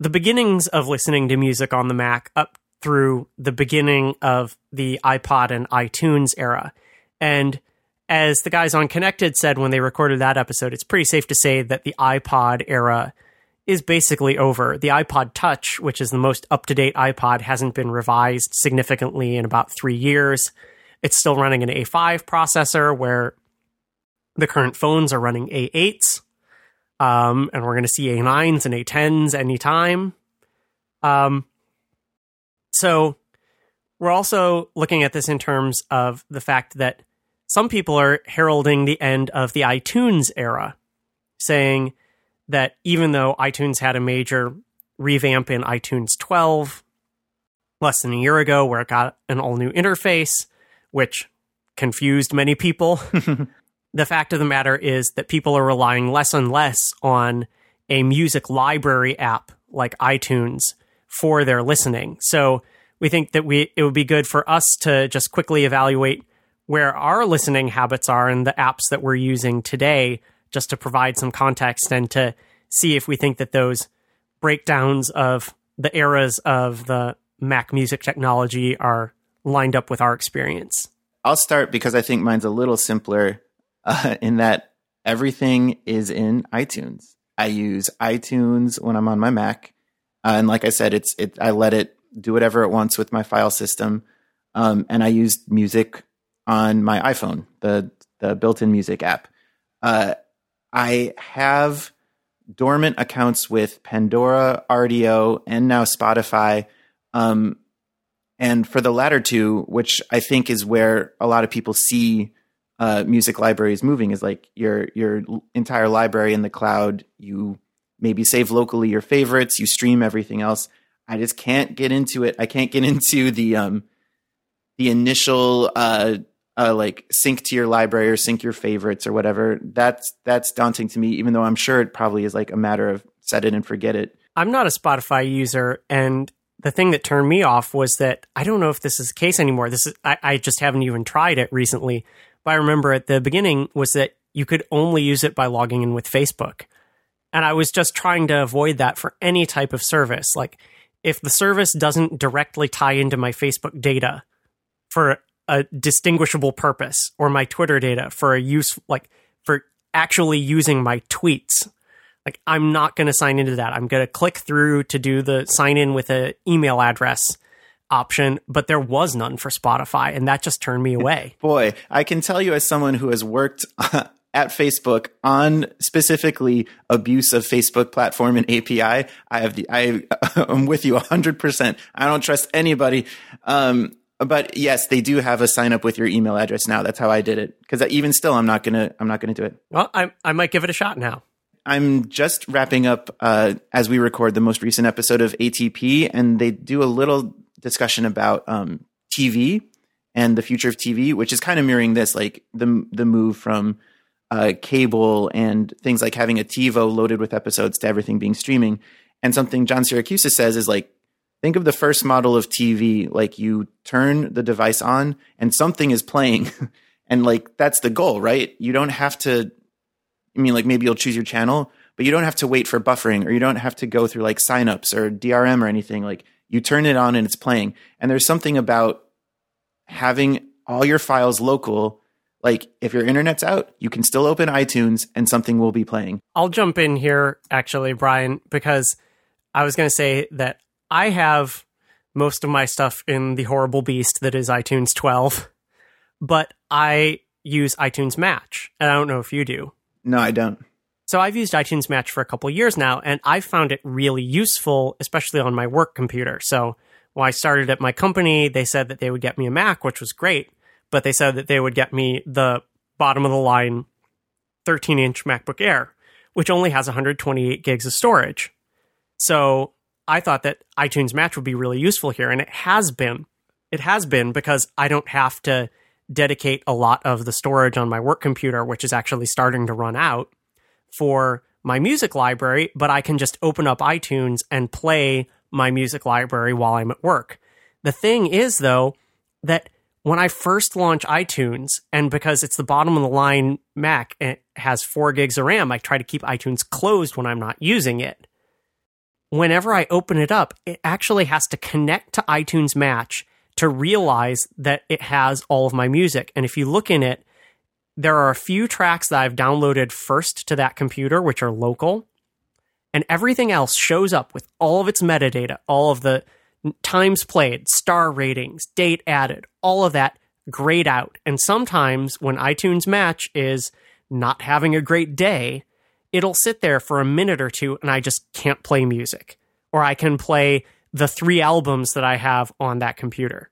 the beginnings of listening to music on the Mac up through the beginning of the iPod and iTunes era. And as the guys on Connected said when they recorded that episode, it's pretty safe to say that the iPod era is basically over. The iPod Touch, which is the most up to date iPod, hasn't been revised significantly in about three years. It's still running an A5 processor where the current phones are running A8s. Um, and we're going to see A9s and A10s anytime. Um, so we're also looking at this in terms of the fact that some people are heralding the end of the iTunes era, saying that even though iTunes had a major revamp in iTunes 12 less than a year ago, where it got an all new interface, which confused many people. the fact of the matter is that people are relying less and less on a music library app like iTunes for their listening. So we think that we it would be good for us to just quickly evaluate where our listening habits are and the apps that we're using today just to provide some context and to see if we think that those breakdowns of the eras of the Mac music technology are lined up with our experience. I'll start because I think mine's a little simpler uh, in that everything is in iTunes. I use iTunes when I'm on my Mac, uh, and like I said, it's it. I let it do whatever it wants with my file system, um, and I use music on my iPhone, the the built-in music app. Uh, I have dormant accounts with Pandora, Rdio, and now Spotify. Um, and for the latter two, which I think is where a lot of people see uh, music libraries moving, is like your your entire library in the cloud. You maybe save locally your favorites. You stream everything else. I just can't get into it. I can't get into the um, the initial uh, uh, like sync to your library or sync your favorites or whatever. That's that's daunting to me. Even though I'm sure it probably is like a matter of set it and forget it. I'm not a Spotify user, and the thing that turned me off was that I don't know if this is the case anymore. This is I, I just haven't even tried it recently. But I remember at the beginning was that you could only use it by logging in with Facebook. And I was just trying to avoid that for any type of service. Like if the service doesn't directly tie into my Facebook data for a distinguishable purpose or my Twitter data for a use like for actually using my tweets like I'm not going to sign into that. I'm going to click through to do the sign in with an email address option, but there was none for Spotify, and that just turned me away. Boy, I can tell you as someone who has worked at Facebook on specifically abuse of Facebook platform and API, I have the I am with you 100%. I don't trust anybody. Um, but yes, they do have a sign up with your email address now. That's how I did it. Because even still, I'm not gonna I'm not gonna do it. Well, I I might give it a shot now. I'm just wrapping up uh, as we record the most recent episode of ATP, and they do a little discussion about um, TV and the future of TV, which is kind of mirroring this, like the the move from uh, cable and things like having a TiVo loaded with episodes to everything being streaming. And something John Siracusa says is like, think of the first model of TV, like you turn the device on and something is playing. and like that's the goal, right? You don't have to I mean, like maybe you'll choose your channel, but you don't have to wait for buffering or you don't have to go through like signups or DRM or anything. Like you turn it on and it's playing. And there's something about having all your files local. Like if your internet's out, you can still open iTunes and something will be playing. I'll jump in here actually, Brian, because I was going to say that I have most of my stuff in the horrible beast that is iTunes 12, but I use iTunes Match, and I don't know if you do. No, I don't. So I've used iTunes Match for a couple years now, and I've found it really useful, especially on my work computer. So when I started at my company, they said that they would get me a Mac, which was great, but they said that they would get me the bottom of the line 13 inch MacBook Air, which only has 128 gigs of storage. So I thought that iTunes Match would be really useful here, and it has been. It has been because I don't have to dedicate a lot of the storage on my work computer, which is actually starting to run out for my music library, but I can just open up iTunes and play my music library while I'm at work. The thing is, though, that when I first launch iTunes, and because it's the bottom of the line Mac, it has four gigs of RAM, I try to keep iTunes closed when I'm not using it. Whenever I open it up, it actually has to connect to iTunes Match to realize that it has all of my music. And if you look in it, there are a few tracks that I've downloaded first to that computer, which are local, and everything else shows up with all of its metadata, all of the times played, star ratings, date added, all of that grayed out. And sometimes when iTunes Match is not having a great day, it'll sit there for a minute or two and I just can't play music. Or I can play the three albums that I have on that computer.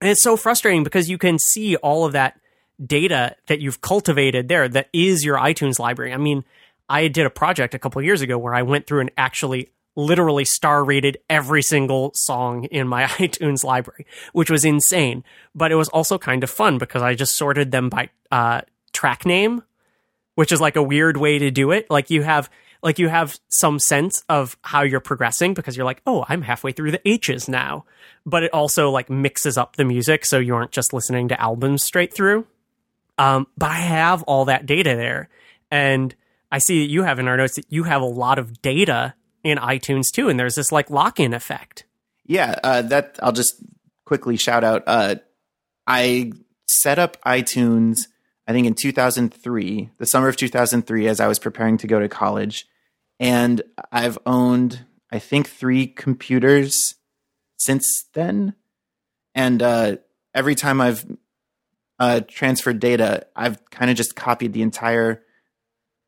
And it's so frustrating because you can see all of that data that you've cultivated there that is your iTunes library. I mean, I did a project a couple years ago where I went through and actually literally star rated every single song in my iTunes library, which was insane. But it was also kind of fun because I just sorted them by uh, track name, which is like a weird way to do it. Like you have like you have some sense of how you're progressing because you're like, oh, I'm halfway through the H's now. But it also like mixes up the music so you aren't just listening to albums straight through. Um, but I have all that data there. And I see that you have in our notes that you have a lot of data in iTunes too, and there's this like lock in effect. Yeah, uh, that I'll just quickly shout out. Uh, I set up iTunes, I think in 2003, the summer of 2003, as I was preparing to go to college, and I've owned, I think, three computers since then, and uh, every time I've uh, transferred data, I've kind of just copied the entire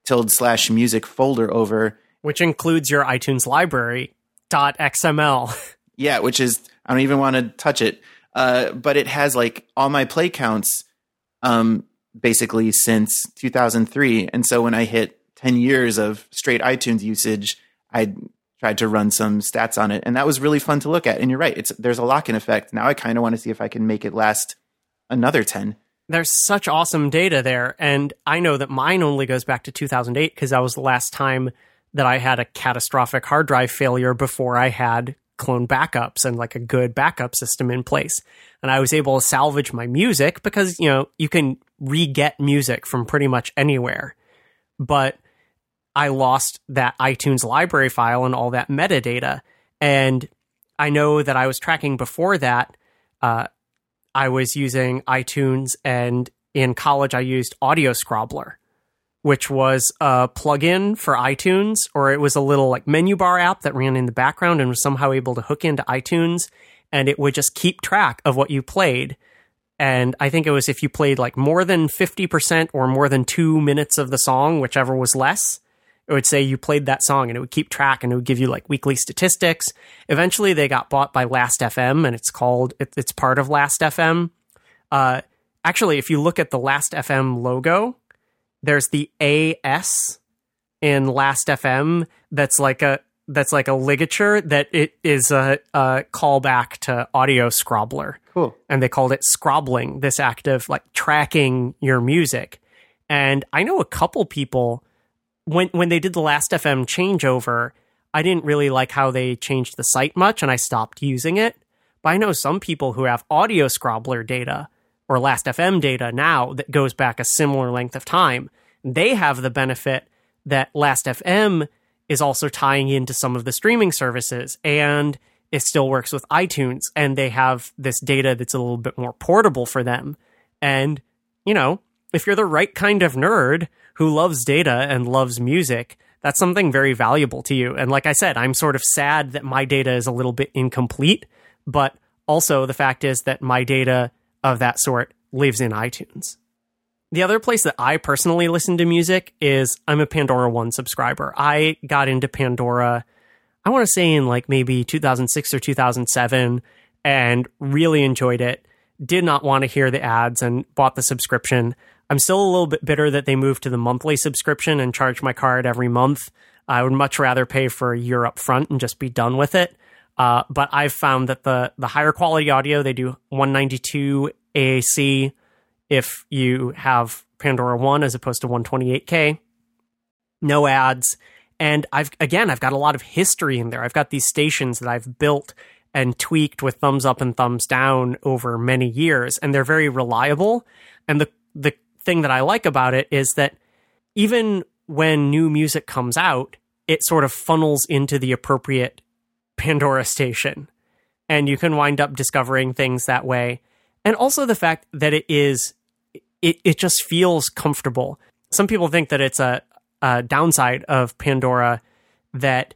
tilde slash music folder over which includes your iTunes library dot .xml. Yeah, which is I don't even want to touch it. Uh, but it has like all my play counts um, basically since 2003. And so when I hit 10 years of straight iTunes usage, I tried to run some stats on it, and that was really fun to look at. And you're right, it's there's a lock-in effect. Now I kind of want to see if I can make it last another 10. There's such awesome data there, and I know that mine only goes back to 2008 because that was the last time that I had a catastrophic hard drive failure before I had clone backups and like a good backup system in place. And I was able to salvage my music because, you know, you can re get music from pretty much anywhere. But I lost that iTunes library file and all that metadata. And I know that I was tracking before that. Uh, I was using iTunes, and in college, I used Audio Scrobbler which was a plugin for iTunes, or it was a little like menu bar app that ran in the background and was somehow able to hook into iTunes, and it would just keep track of what you played. And I think it was if you played like more than 50% or more than two minutes of the song, whichever was less, it would say you played that song and it would keep track and it would give you like weekly statistics. Eventually, they got bought by Last.fm and it's called, it's part of Last.fm. Uh, actually, if you look at the Last.fm logo, there's the AS in Last FM that's like a that's like a ligature that it is a, a callback to Audio Scrobbler. Cool. And they called it scrobbling, this act of like tracking your music. And I know a couple people when when they did the Last FM changeover, I didn't really like how they changed the site much and I stopped using it. But I know some people who have Audio Scrobbler data or Last.fm data now that goes back a similar length of time. They have the benefit that Last.fm is also tying into some of the streaming services and it still works with iTunes and they have this data that's a little bit more portable for them. And, you know, if you're the right kind of nerd who loves data and loves music, that's something very valuable to you. And like I said, I'm sort of sad that my data is a little bit incomplete, but also the fact is that my data of that sort lives in iTunes. The other place that I personally listen to music is I'm a Pandora One subscriber. I got into Pandora, I want to say in like maybe 2006 or 2007, and really enjoyed it. Did not want to hear the ads and bought the subscription. I'm still a little bit bitter that they moved to the monthly subscription and charge my card every month. I would much rather pay for a year up front and just be done with it. Uh, but I've found that the the higher quality audio they do 192 AAC if you have Pandora 1 as opposed to 128K. No ads. And I've again I've got a lot of history in there. I've got these stations that I've built and tweaked with thumbs up and thumbs down over many years and they're very reliable. And the the thing that I like about it is that even when new music comes out, it sort of funnels into the appropriate Pandora station. And you can wind up discovering things that way. And also the fact that it is, it, it just feels comfortable. Some people think that it's a, a downside of Pandora that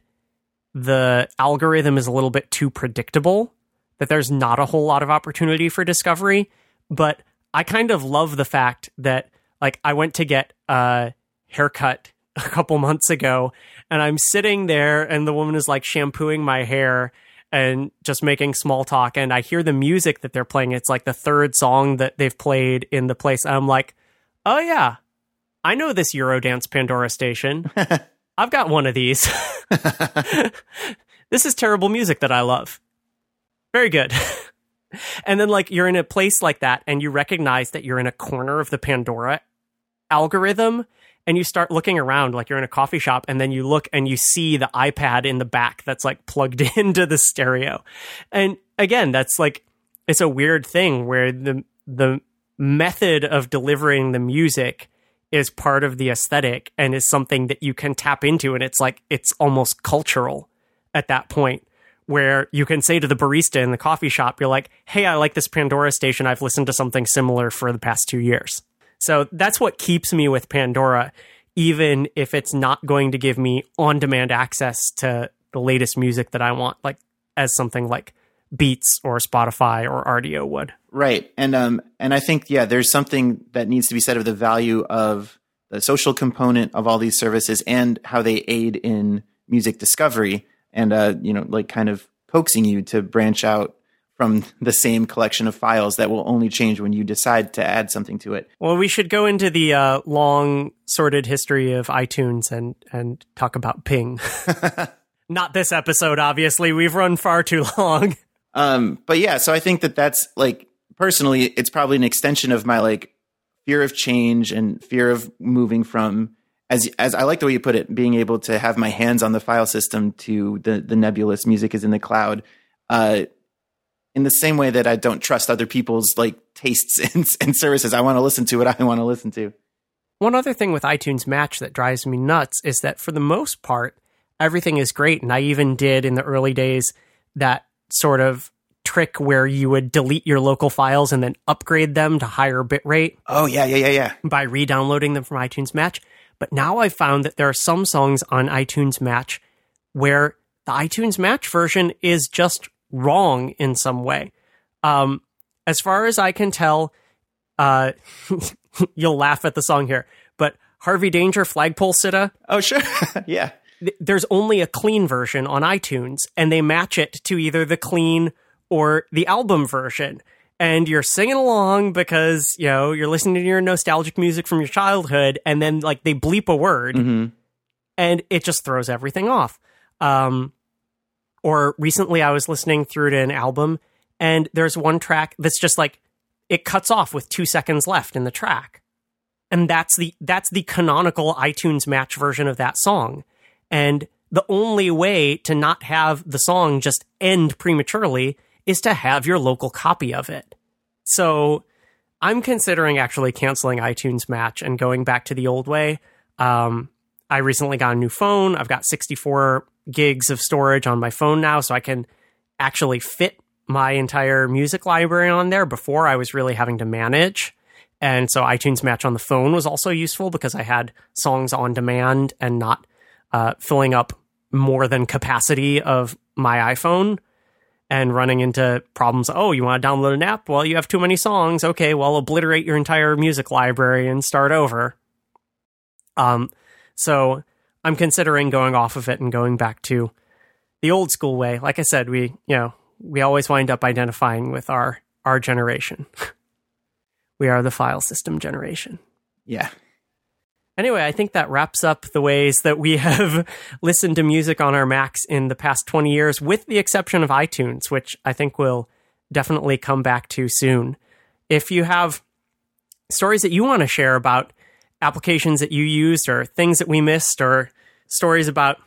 the algorithm is a little bit too predictable, that there's not a whole lot of opportunity for discovery. But I kind of love the fact that, like, I went to get a haircut a couple months ago and I'm sitting there and the woman is like shampooing my hair and just making small talk and I hear the music that they're playing. It's like the third song that they've played in the place. I'm like, oh yeah, I know this Eurodance Pandora station. I've got one of these. this is terrible music that I love. Very good. and then, like, you're in a place like that and you recognize that you're in a corner of the Pandora algorithm and you start looking around like you're in a coffee shop and then you look and you see the iPad in the back that's like plugged into the stereo. And again, that's like it's a weird thing where the the method of delivering the music is part of the aesthetic and is something that you can tap into and it's like it's almost cultural at that point where you can say to the barista in the coffee shop you're like hey i like this pandora station i've listened to something similar for the past two years so that's what keeps me with pandora even if it's not going to give me on demand access to the latest music that i want like as something like beats or spotify or rdio would Right. And um and I think yeah, there's something that needs to be said of the value of the social component of all these services and how they aid in music discovery and uh you know like kind of coaxing you to branch out from the same collection of files that will only change when you decide to add something to it. Well, we should go into the uh, long sorted history of iTunes and and talk about Ping. Not this episode, obviously. We've run far too long. Um, but yeah, so I think that that's like personally, it's probably an extension of my like fear of change and fear of moving from as as I like the way you put it, being able to have my hands on the file system to the the nebulous music is in the cloud. Uh, in the same way that I don't trust other people's like tastes and, and services, I want to listen to what I want to listen to. One other thing with iTunes Match that drives me nuts is that for the most part, everything is great, and I even did in the early days that sort of trick where you would delete your local files and then upgrade them to higher bitrate. Oh yeah, yeah, yeah, yeah. By re-downloading them from iTunes Match. But now I've found that there are some songs on iTunes Match where the iTunes Match version is just wrong in some way. Um, as far as I can tell, uh, you'll laugh at the song here, but Harvey Danger Flagpole Sitta. Oh sure, yeah. There's only a clean version on iTunes, and they match it to either the clean or the album version. And you're singing along because, you know, you're listening to your nostalgic music from your childhood, and then like they bleep a word Mm-hmm. and it just throws everything off. Um, or recently I was listening through to an album and there's one track that's just like it cuts off with two seconds left in the track. And that's the that's the canonical iTunes match version of that song. And the only way to not have the song just end prematurely is to have your local copy of it. So I'm considering actually canceling iTunes Match and going back to the old way. Um, I recently got a new phone. I've got 64 gigs of storage on my phone now, so I can actually fit my entire music library on there before I was really having to manage. And so iTunes Match on the phone was also useful because I had songs on demand and not uh, filling up more than capacity of my iPhone and running into problems. Oh, you want to download an app? Well, you have too many songs. Okay, well, obliterate your entire music library and start over. Um, so I'm considering going off of it and going back to the old school way. Like I said, we, you know, we always wind up identifying with our our generation. we are the file system generation. Yeah. Anyway, I think that wraps up the ways that we have listened to music on our Macs in the past 20 years, with the exception of iTunes, which I think we'll definitely come back to soon. If you have stories that you want to share about applications that you used or things that we missed or stories about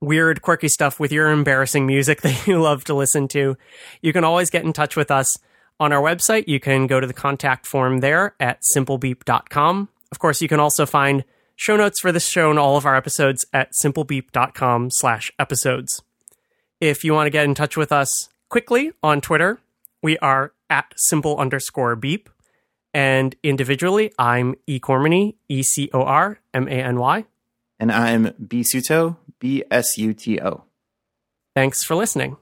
weird, quirky stuff with your embarrassing music that you love to listen to, you can always get in touch with us on our website. You can go to the contact form there at simplebeep.com. Of course, you can also find show notes for this show and all of our episodes at simplebeep.com slash episodes. If you want to get in touch with us quickly on Twitter, we are at simple underscore beep. And individually, I'm E Cormany, E C O R M A N Y. And I'm B Suto, B S U T O. Thanks for listening.